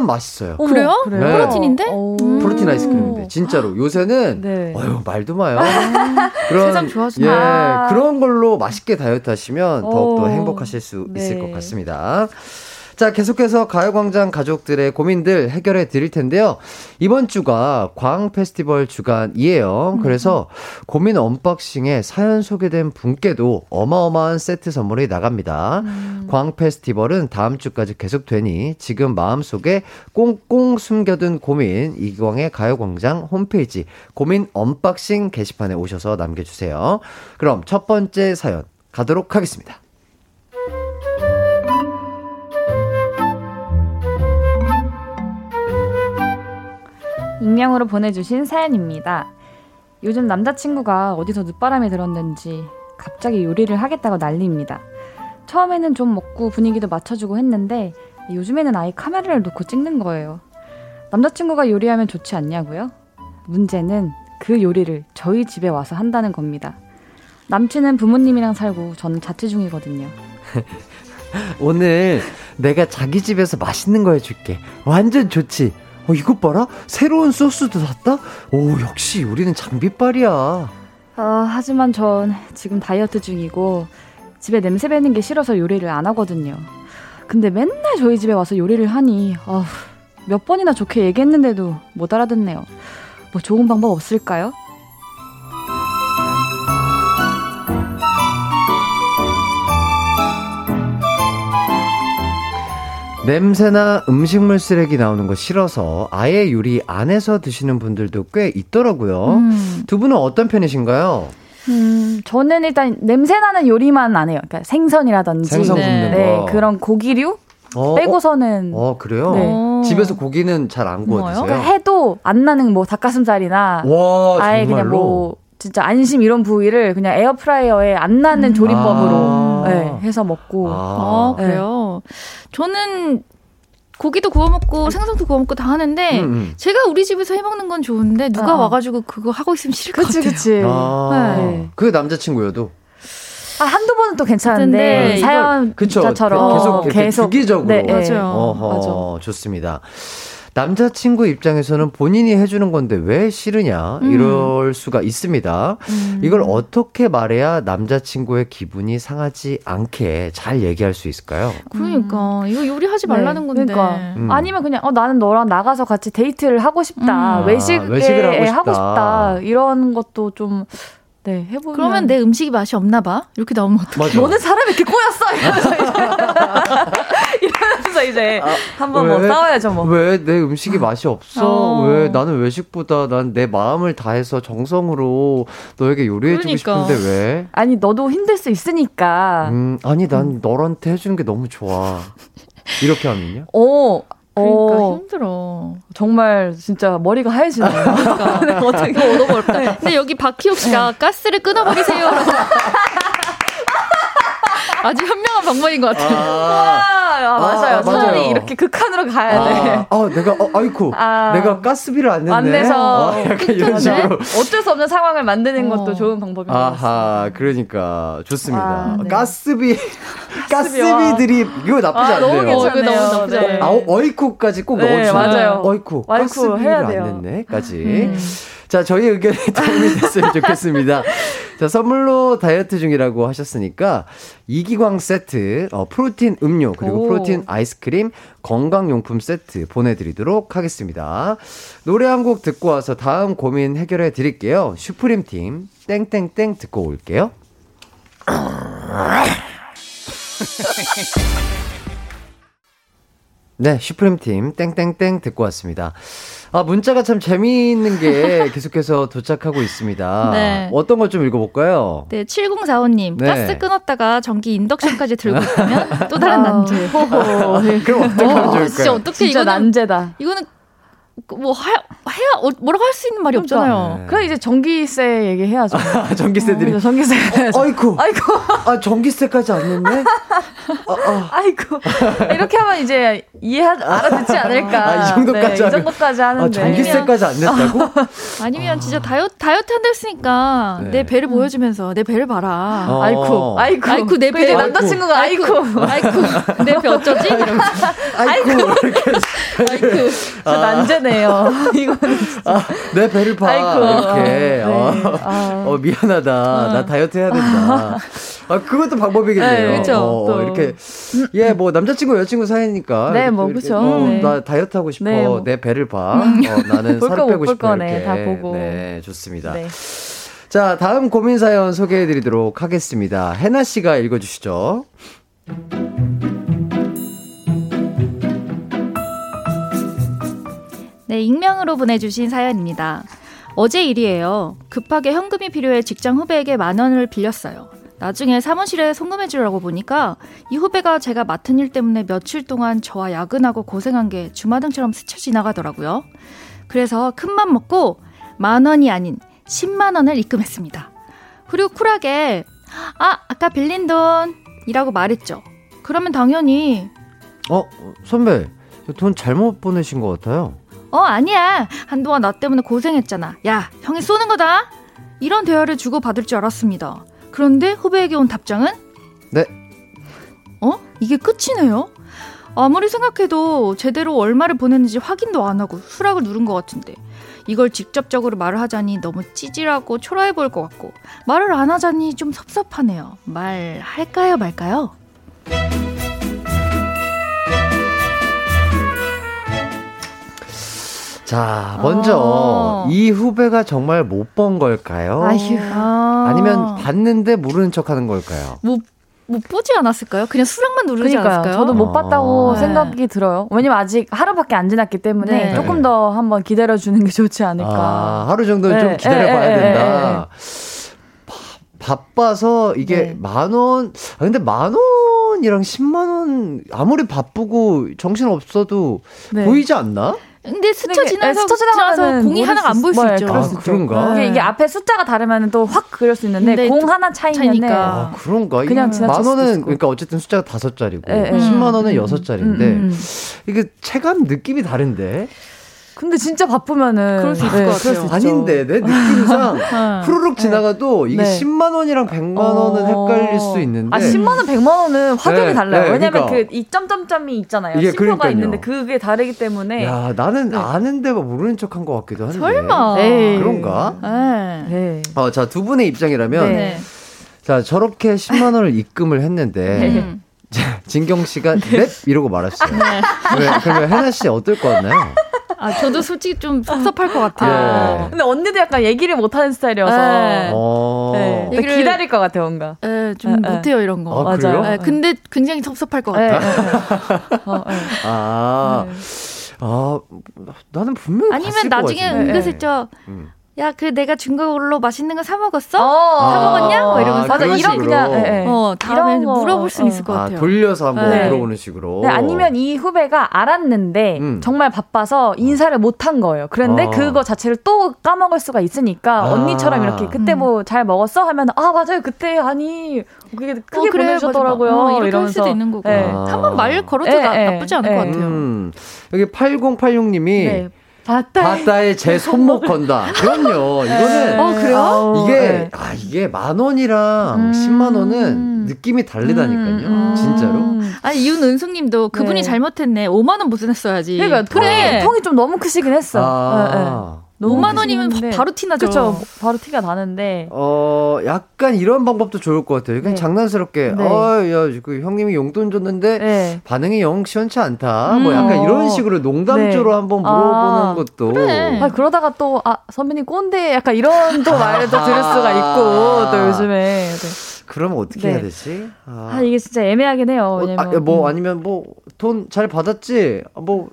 네. 맛있어요. 어머, 그래요? 네. 프로틴인데? 오. 음. 프로틴 아이스크림인데 진짜로 요새는 네. 어휴 말도 마요. 그런 세상 좋아지네. 예 아. 그런 걸로 맛있게 다이어트 하시면 더욱더 오. 행복하실 수 네. 있을 것 같습니다. 자 계속해서 가요광장 가족들의 고민들 해결해 드릴 텐데요. 이번 주가 광 페스티벌 주간이에요. 그래서 고민 unboxing에 사연 소개된 분께도 어마어마한 세트 선물이 나갑니다. 광 페스티벌은 다음 주까지 계속되니 지금 마음속에 꽁꽁 숨겨둔 고민 이기광의 가요광장 홈페이지 고민 unboxing 게시판에 오셔서 남겨주세요. 그럼 첫 번째 사연 가도록 하겠습니다. 익명으로 보내주신 사연입니다. 요즘 남자친구가 어디서 늦바람이 들었는지 갑자기 요리를 하겠다고 난리입니다. 처음에는 좀 먹고 분위기도 맞춰주고 했는데 요즘에는 아예 카메라를 놓고 찍는 거예요. 남자친구가 요리하면 좋지 않냐고요? 문제는 그 요리를 저희 집에 와서 한다는 겁니다. 남친은 부모님이랑 살고 저는 자취 중이거든요. 오늘 내가 자기 집에서 맛있는 거 해줄게. 완전 좋지. 어, 이것 봐라. 새로운 소스도 샀다? 오, 역시 우리는 장비빨이야. 어, 하지만 전 지금 다이어트 중이고 집에 냄새 배는 게 싫어서 요리를 안 하거든요. 근데 맨날 저희 집에 와서 요리를 하니 어, 몇 번이나 좋게 얘기했는데도 못 알아듣네요. 뭐 좋은 방법 없을까요? 냄새나 음식물 쓰레기 나오는 거 싫어서 아예 요리 안에서 드시는 분들도 꽤 있더라고요. 음. 두 분은 어떤 편이신가요? 음, 저는 일단 냄새 나는 요리만 안 해요. 그러니까 생선이라든지 생선 네, 거. 그런 고기류 어, 빼고서는 어, 어, 그래요? 네. 집에서 고기는 잘 안 구워? 드세요? 그러니까 해도 안 나는 뭐 닭가슴살이나 와, 아예 정말로? 그냥 뭐 진짜 안심 이런 부위를 그냥 에어프라이어에 안 나는 음. 조리법으로 아. 네, 해서 먹고 아, 아, 그래요? 저는 고기도 구워 먹고 생선도 구워 먹고 다 하는데 음, 음. 제가 우리 집에서 해 먹는 건 좋은데 누가 아. 와가지고 그거 하고 있으면 싫을 것 그치 같아요. 그치 아, 네. 그 남자친구여도 아, 한두 번은 또 괜찮은데 근데 사연 그쵸. 문자처럼 계속 이렇게 주기적으로. 네, 네. 맞아요. 어허, 좋습니다. 남자친구 입장에서는 본인이 해주는 건데 왜 싫으냐 음. 이럴 수가 있습니다. 음. 이걸 어떻게 말해야 남자친구의 기분이 상하지 않게 잘 얘기할 수 있을까요? 그러니까 이거 요리하지 말라는 네, 건데. 그러니까. 음. 아니면 그냥 어 나는 너랑 나가서 같이 데이트를 하고 싶다 음. 아, 외식을 하고 싶다. 하고 싶다 이런 것도 좀 네 해보면 그러면 내 음식이 맛이 없나 봐. 이렇게 나오면 어떡해. 너는 사람이 이렇게 꼬였어 이러면서 이제 이러면서 이제 한번 뭐 왜? 싸워야죠 뭐. 왜 내 음식이 맛이 없어? 어. 왜 나는 외식보다 난 내 마음을 다해서 정성으로 너에게 요리해주고 그러니까. 싶은데 왜? 아니 너도 힘들 수 있으니까. 음, 아니 난 너한테 해주는 게 너무 좋아. 이렇게 하면요? 어. 그러니까 어, 힘들어. 정말 진짜 머리가 하얘지네요. 그러니까 어떻게 얻어볼까? 근데 여기 박희옥 씨가 가스를 끊어버리세요. 아주 현명한 방법인 것 같아요. 아, 맞아요. 아, 차라리 맞아요. 이렇게 극한으로 가야 돼. 아, 아, 내가, 어, 아이쿠. 아. 내가 가스비를 안 냈네. 안 내서 아, 약간 이런 네? 식으로. 어쩔 수 없는 상황을 만드는 어. 것도 좋은 방법인 것. 아하, 그러니까 좋습니다. 아, 네. 가스비, 가스비들이 이거 나쁘지 아, 않네요. 어, 이거 괜찮네요. 너무 나쁘지 네. 않아요. 아, 어, 어이쿠까지 꼭 네, 넣어주세요. 맞아요. 어이쿠, 와이쿠 가스비를 해야 안 돼요. 냈네.까지. 음. 자, 저희 의견에 도움이 됐으면 좋겠습니다. 자, 선물로 다이어트 중이라고 하셨으니까 이기광 세트, 어, 프로틴 음료, 그리고 오. 프로틴 아이스크림, 건강용품 세트 보내드리도록 하겠습니다. 노래 한 곡 듣고 와서 다음 고민 해결해 드릴게요. 슈프림 팀, 땡땡땡 듣고 올게요. 네, 슈프림 팀 땡땡땡 듣고 왔습니다. 아, 문자가 참 재미있는 게 계속해서 도착하고 있습니다. 네. 어떤 걸 좀 읽어볼까요? 네, 7045님. 네. 가스 끊었다가 전기 인덕션까지 들고 있다면 또 다른 아, 난제. 호호. 그럼 어떻게 하면 어, 좋을까요? 진짜 어떻게 진짜 이거는 난제다. 이거는 뭐 하, 해야 어, 뭐라고 할 수 있는 말이 없잖아요. 네. 그럼 이제 전기세 얘기해야죠. 아, 전기세들이. 어, 전기세. 해야죠. 아이쿠. 아이고, 아, 전기세까지 안 냈네? 아, 아. 아이고. 이렇게 하면 이제 이해 알아듣지 않을까. 아, 이 정도까지 네, 이 정도까지 아, 하는데. 전기세까지 안 냈다고? 아니면 진짜 다이어트 다이어트 한다 했으니까 네. 내 배를 보여주면서 내 배를 봐라. 어. 아이쿠, 아이쿠. 아이쿠, 내그 배. 남자친구가 아이쿠. 아이쿠 내 배 어쩌지? 이러면서 아이쿠. 이렇게. 아이쿠. 저 난제네요. 이거는 아, 내 배를 봐. 아이쿠. 이렇게. 네. 어. 아. 어, 미안하다. 나 다이어트 해야 된다. 아, 그것도 방법이겠네요. 네, 그쵸, 어, 또. 이렇게. 예, 뭐, 남자친구, 여자친구 사이니까. 네, 뭐, 그쵸. 어, 네. 나 다이어트 하고 싶어. 네, 뭐. 내 배를 봐. 어, 나는 거, 빼고 싶어. 거네. 이렇게. 다 보고. 네, 좋습니다. 네. 자, 다음 고민 사연 소개해 드리도록 하겠습니다. 해나 씨가 읽어 주시죠. 네, 익명으로 보내주신 사연입니다. 어제 일이에요. 급하게 현금이 필요해 직장 후배에게 만 원을 빌렸어요. 나중에 사무실에 송금해 주려고 보니까 이 후배가 제가 맡은 일 때문에 며칠 동안 저와 야근하고 고생한 게 주마등처럼 스쳐 지나가더라고요. 그래서 큰 맘 먹고 만 원이 아닌 10만 원을 입금했습니다. 그리고 쿨하게 아, 아까 빌린 돈이라고 말했죠. 그러면 당연히 어, 선배. 돈 잘못 보내신 것 같아요. 어, 아니야. 한동안 나 때문에 고생했잖아. 야, 형이 쏘는 거다. 이런 대화를 주고받을 줄 알았습니다. 그런데 후배에게 온 답장은? 네. 어? 이게 끝이네요? 아무리 생각해도 제대로 얼마를 보냈는지 확인도 안 하고 수락을 누른 것 같은데 이걸 직접적으로 말을 하자니 너무 찌질하고 초라해 보일 것 같고 말을 안 하자니 좀 섭섭하네요. 말할까요 말까요? 자, 먼저 어. 이 후배가 정말 못 본 걸까요? 아휴. 아. 아니면 봤는데 모르는 척 하는 걸까요? 못, 못 보지 않았을까요? 그냥 수락만 누르지 그러니까요. 않았을까요? 저도 못 봤다고 아. 생각이 들어요. 왜냐면 아직 하루밖에 안 지났기 때문에 네. 조금 더 한번 기다려 주는 게 좋지 않을까. 아, 하루 정도는 네, 좀 기다려 봐야 예, 예, 된다. 바, 바빠서 이게 네. 만 원, 아, 근데 만 원이랑 10만 원, 아무리 바쁘고 정신 없어도 네. 보이지 않나? 근데 스쳐 지나서 예, 스쳐 지나가면은 지나서 공이 하나가 수안 보일 수 있- 네, 있죠. 아, 수. 그런가? 이게, 이게 앞에 숫자가 다르면 또 확 그럴 수 있는데 공또 하나 차이니까. 아, 그런가? 그냥 만 원은. 그러니까 어쨌든 숫자가 다섯 자리고, 예, 예. 10만 원은 음. 여섯 자리인데, 음, 음, 음. 이게 체감 느낌이 다른데? 근데 진짜 바쁘면은 그럴 수 있을 네, 것 같아요. 그럴 수 있죠. 아닌데, 내 느낌상 어. 후루룩 지나가도 이게 네. 10만 원이랑 100만 원은 헷갈릴 수 있는데. 아, 10만 원, 100만 원은 확연히 네, 달라요. 네, 왜냐면 그러니까. 그 이 점점점이 있잖아요. 이게 심표가 그러니까요. 있는데 그게 다르기 때문에 야, 나는 네. 아는데 뭐 모르는 척한 것 같기도 한데. 설마. 네. 그런가? 네. 네. 어, 자, 두 분의 입장이라면, 네. 네. 자, 저렇게 10만 원을 입금을 했는데, 음. 진경 씨가 넵! 이러고 말았어요. 네. 그러면 혜나 씨 어떨 것 같나요? 아, 저도 솔직히 좀 섭섭할 것 예. 같아요. 근데 언니도 약간 얘기를 못하는 스타일이어서 네. 어. 네. 얘기를- 또 기다릴 것 같아요, 뭔가. 예, 좀 에, 에. 못해요, 이런 거. 아, 그래요? 예, 근데 굉장히 섭섭할 것 네, 같아요. 네, 네. 어, 네. 아, 아, 나는 분명히 아니면 나중에. 은근슬쩍, 음. 야, 그 내가 준 걸로 맛있는 거 사 먹었어? 어, 사 먹었냐? 뭐 이러면서. 맞아, 이런. 그냥, 예, 예. 어, 다음에 이런 거, 물어볼 수는 어. 있을 것 아, 같아요. 돌려서 한번 네. 물어보는 식으로. 네, 아니면 이 후배가 알았는데 음. 정말 바빠서 인사를 못 한 거예요. 그런데 어. 그거 자체를 또 까먹을 수가 있으니까 아. 언니처럼 이렇게 그때 음. 뭐잘 먹었어 하면 아 맞아요 그때 아니 그게 크게 어, 그래, 보내주셨더라고요. 맞아. 어, 이렇게 이러면서. 수도 있는 거고. 네. 아. 한번 말 걸어도 예, 나, 예, 나쁘지 않을 예. 것 같아요. 음, 여기 8086님이 네. 봤다. 바다에 제 손목 건다. 그럼요. 이거는 어, 그래요? 이게 네. 아 이게 만 원이랑 음. 10만 원은 느낌이 다르다니까요. 음. 진짜로. 아니, 윤은숙님도 그분이 네. 잘못했네. 5만원 보냈어야지. 그러니까 통이, 그래. 통이 좀 너무 크시긴 했어. 아. 너무 5만 원이면. 바로 티나죠. 그쵸. 바로 티가 나는데. 어, 약간 이런 방법도 좋을 것 같아요. 그냥 네. 장난스럽게, 네. 어, 야, 그 형님이 용돈 줬는데 네. 반응이 영 시원치 않다. 뭐 음. 약간 어. 이런 식으로 농담조로 네. 한번 물어보는 아, 것도. 그래. 아, 그러다가 또, 아, 선배님 꼰대, 약간 이런 또 말도 들을 수가 있고, 또 요즘에. 네. 그러면 어떻게 네. 해야 되지? 아, 아, 이게 진짜 애매하긴 해요. 어, 왜냐면. 아, 뭐 음. 아니면 뭐 돈 잘 받았지? 아, 뭐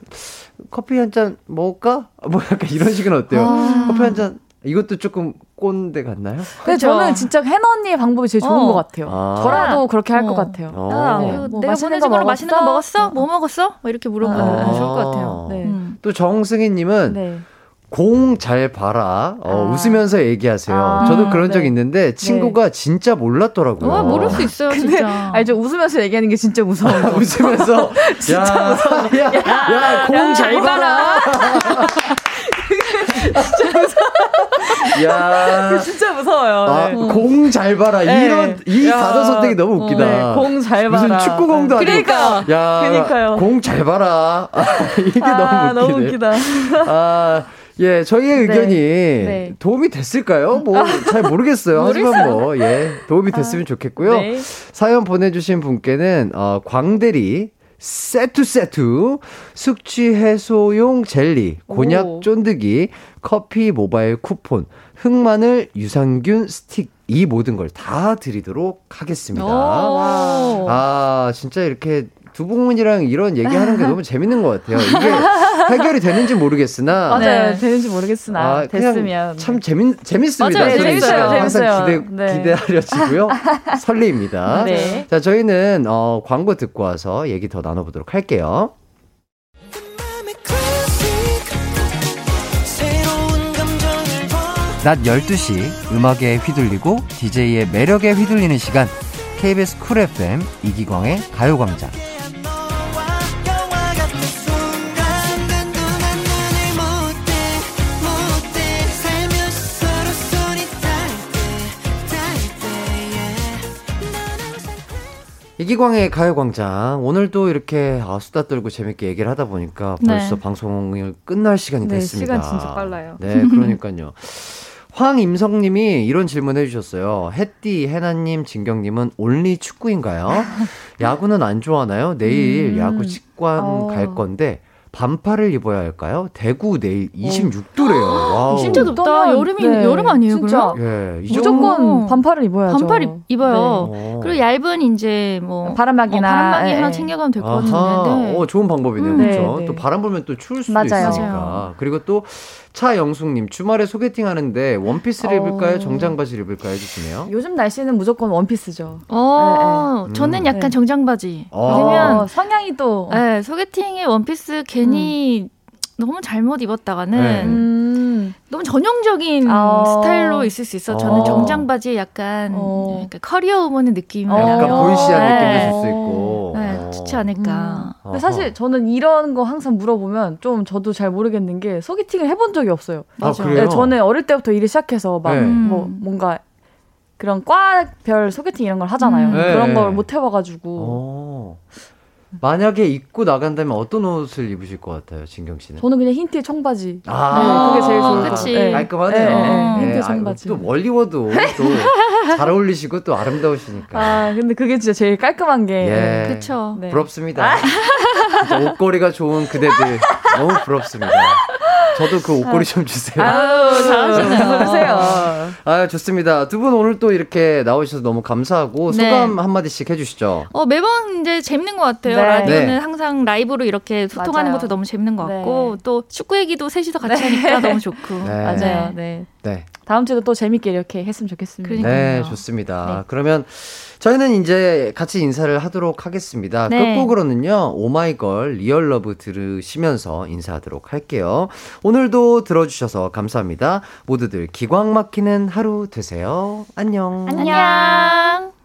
커피 한 잔 먹을까? 아, 뭐 약간 이런 식은 어때요? 아. 커피 한 잔. 이것도 조금 꼰대 같나요? 근데 그쵸. 저는 진짜 혜나 언니의 방법이 제일 좋은 어. 것 같아요. 아. 저라도 그렇게 할것 어. 같아요. 어. 야, 네. 그뭐 내가 맛있는 보내준 거 걸로 맛있는 거 먹었어? 뭐 먹었어? 뭐 이렇게 물어보면 어. 좋을 것 같아요. 네. 음. 또 정승희님은 네. 공 잘 봐라. 어, 아. 웃으면서 얘기하세요. 아, 저도 그런 적 네. 있는데 친구가 진짜 몰랐더라고요. 어, 모를 수 있어요, 근데 진짜. 알죠? 웃으면서 얘기하는 게 진짜 무서워. 웃으면서 야, 야, 야, 공 잘 봐라. 야, 진짜 무서워요. 아, 네. 공잘 봐라. 네. 이런 이 야. 단어 선택이 너무 웃기다. 네, 공잘 봐라. 무슨 축구공도 아니고. 그러니까. 야, 그러니까요. 공 잘 봐라. 아, 이게 아, 너무 너무 웃기네. 웃기다. 아, 예, 저희의 네. 의견이 네. 도움이 됐을까요? 뭐, 잘 모르겠어요. 하지만 뭐, 예, 도움이 됐으면 좋겠고요. 네. 사연 보내주신 분께는, 어, 광대리, 세트 세트, 숙취 해소용 젤리, 곤약 오. 쫀득이, 커피 모바일 쿠폰, 흑마늘 유산균 스틱, 이 모든 걸 다 드리도록 하겠습니다. 오. 아, 진짜 이렇게 두 분이랑 이런 얘기하는 게 너무 재밌는 것 같아요. 이게 해결이 되는지 모르겠으나. 맞아요. 네. 되는지 모르겠으나 아, 그냥 됐으면 참 재밌, 재밌습니다. 맞아요. 재밌어요. 항상 재밌어요. 기대, 네. 기대하려지고요. 설레입니다. 네. 자, 저희는, 어, 광고 듣고 와서 얘기 더 나눠보도록 할게요. 낮 12시 음악에 휘둘리고 DJ의 매력에 휘둘리는 시간 KBS 쿨 FM 이기광의 가요광장 이기광의 가요광장. 오늘도 이렇게 아, 수다 떨고 재밌게 얘기를 하다 보니까 벌써 네. 방송을 끝날 시간이 네, 됐습니다. 시간 진짜 빨라요. 네, 그러니까요. 황임성님이 이런 질문 해주셨어요. 햇띠, 해나님, 진경님은 only 축구인가요? 야구는 안 좋아하나요? 내일 음. 야구 직관 어. 갈 건데 반팔을 입어야 할까요? 대구 내일 26도래요. wow. 진짜 덥다. 여름이 네, 여름 아니에요, 진짜. 예. 무조건 반팔을 입어야죠. 반팔 입, 입어요. 어. 그리고 얇은 이제 뭐 바람막이나 어, 바람막이 예, 하나 예. 챙겨가면 될 것 같은데. 네. 어, 좋은 방법이네요. 음. 그렇죠. 네, 네. 또 바람 불면 또 추울 수도 맞아요. 있으니까. 맞아요. 그리고 또 차영숙님 주말에 소개팅 하는데 원피스를 어. 입을까요? 정장 바지를 입을까요? 해주시네요. 요즘 날씨는 무조건 원피스죠. 어, 네, 네. 저는 음. 약간 네. 정장 바지. 어. 왜냐면 어, 성향이 또 네, 소개팅에 원피스 괜히 너무 잘못 입었다가는 네. 음, 너무 전형적인 어. 스타일로 있을 수 있어. 저는 어. 정장 바지에 약간, 어. 약간 커리어 우먼의 느낌이 어. 약간. 보이시한 네. 느낌이 있을 수 있고. 네, 어. 좋지 않을까. 근데 사실 저는 이런 거 항상 물어보면 좀 저도 잘 모르겠는 게 소개팅을 해본 적이 없어요. 아, 그래요? 네, 저는 어릴 때부터 일을 시작해서 막 네. 뭐 음. 뭔가 그런 과별 소개팅 이런 걸 하잖아요. 음. 네. 그런 걸 못 해봐가지고 어. 만약에 입고 나간다면 어떤 옷을 입으실 것 같아요, 진경 씨는? 저는 그냥 흰 티에 청바지. 아, 네, 그게 제일 좋을 것. 같아요. 네. 깔끔하네요. 네, 네, 네, 흰티 아, 청바지. 또 멀리워도 또 잘 어울리시고 또 아름다우시니까. 아 근데 그게 진짜 제일 깔끔한 게 예. 그쵸. 네. 부럽습니다. 옷걸이가 좋은 그대들 너무 부럽습니다. 저도 그 옷걸이 좀 주세요. 아유 잘하시네요. 아 좋습니다. 두 분 오늘 또 이렇게 나오셔서 너무 감사하고 네. 소감 한 마디씩 해주시죠. 어, 매번 이제 재밌는 것 같아요. 네. 라디오는 네. 항상 라이브로 이렇게 소통하는 맞아요. 것도 너무 재밌는 것 네. 같고, 또 축구 얘기도 셋이서 같이 하니까 너무 좋고. 네. 맞아요. 네. 네, 다음 주도 또 재밌게 이렇게 했으면 좋겠습니다. 그러니까요. 네 좋습니다. 네. 그러면 저희는 이제 같이 인사를 하도록 하겠습니다. 네. 끝곡으로는요 오마이걸 Real Love 들으시면서 인사하도록 할게요. 오늘도 들어주셔서 감사합니다. 모두들 기광 막히는 하루 되세요. 안녕. 안녕.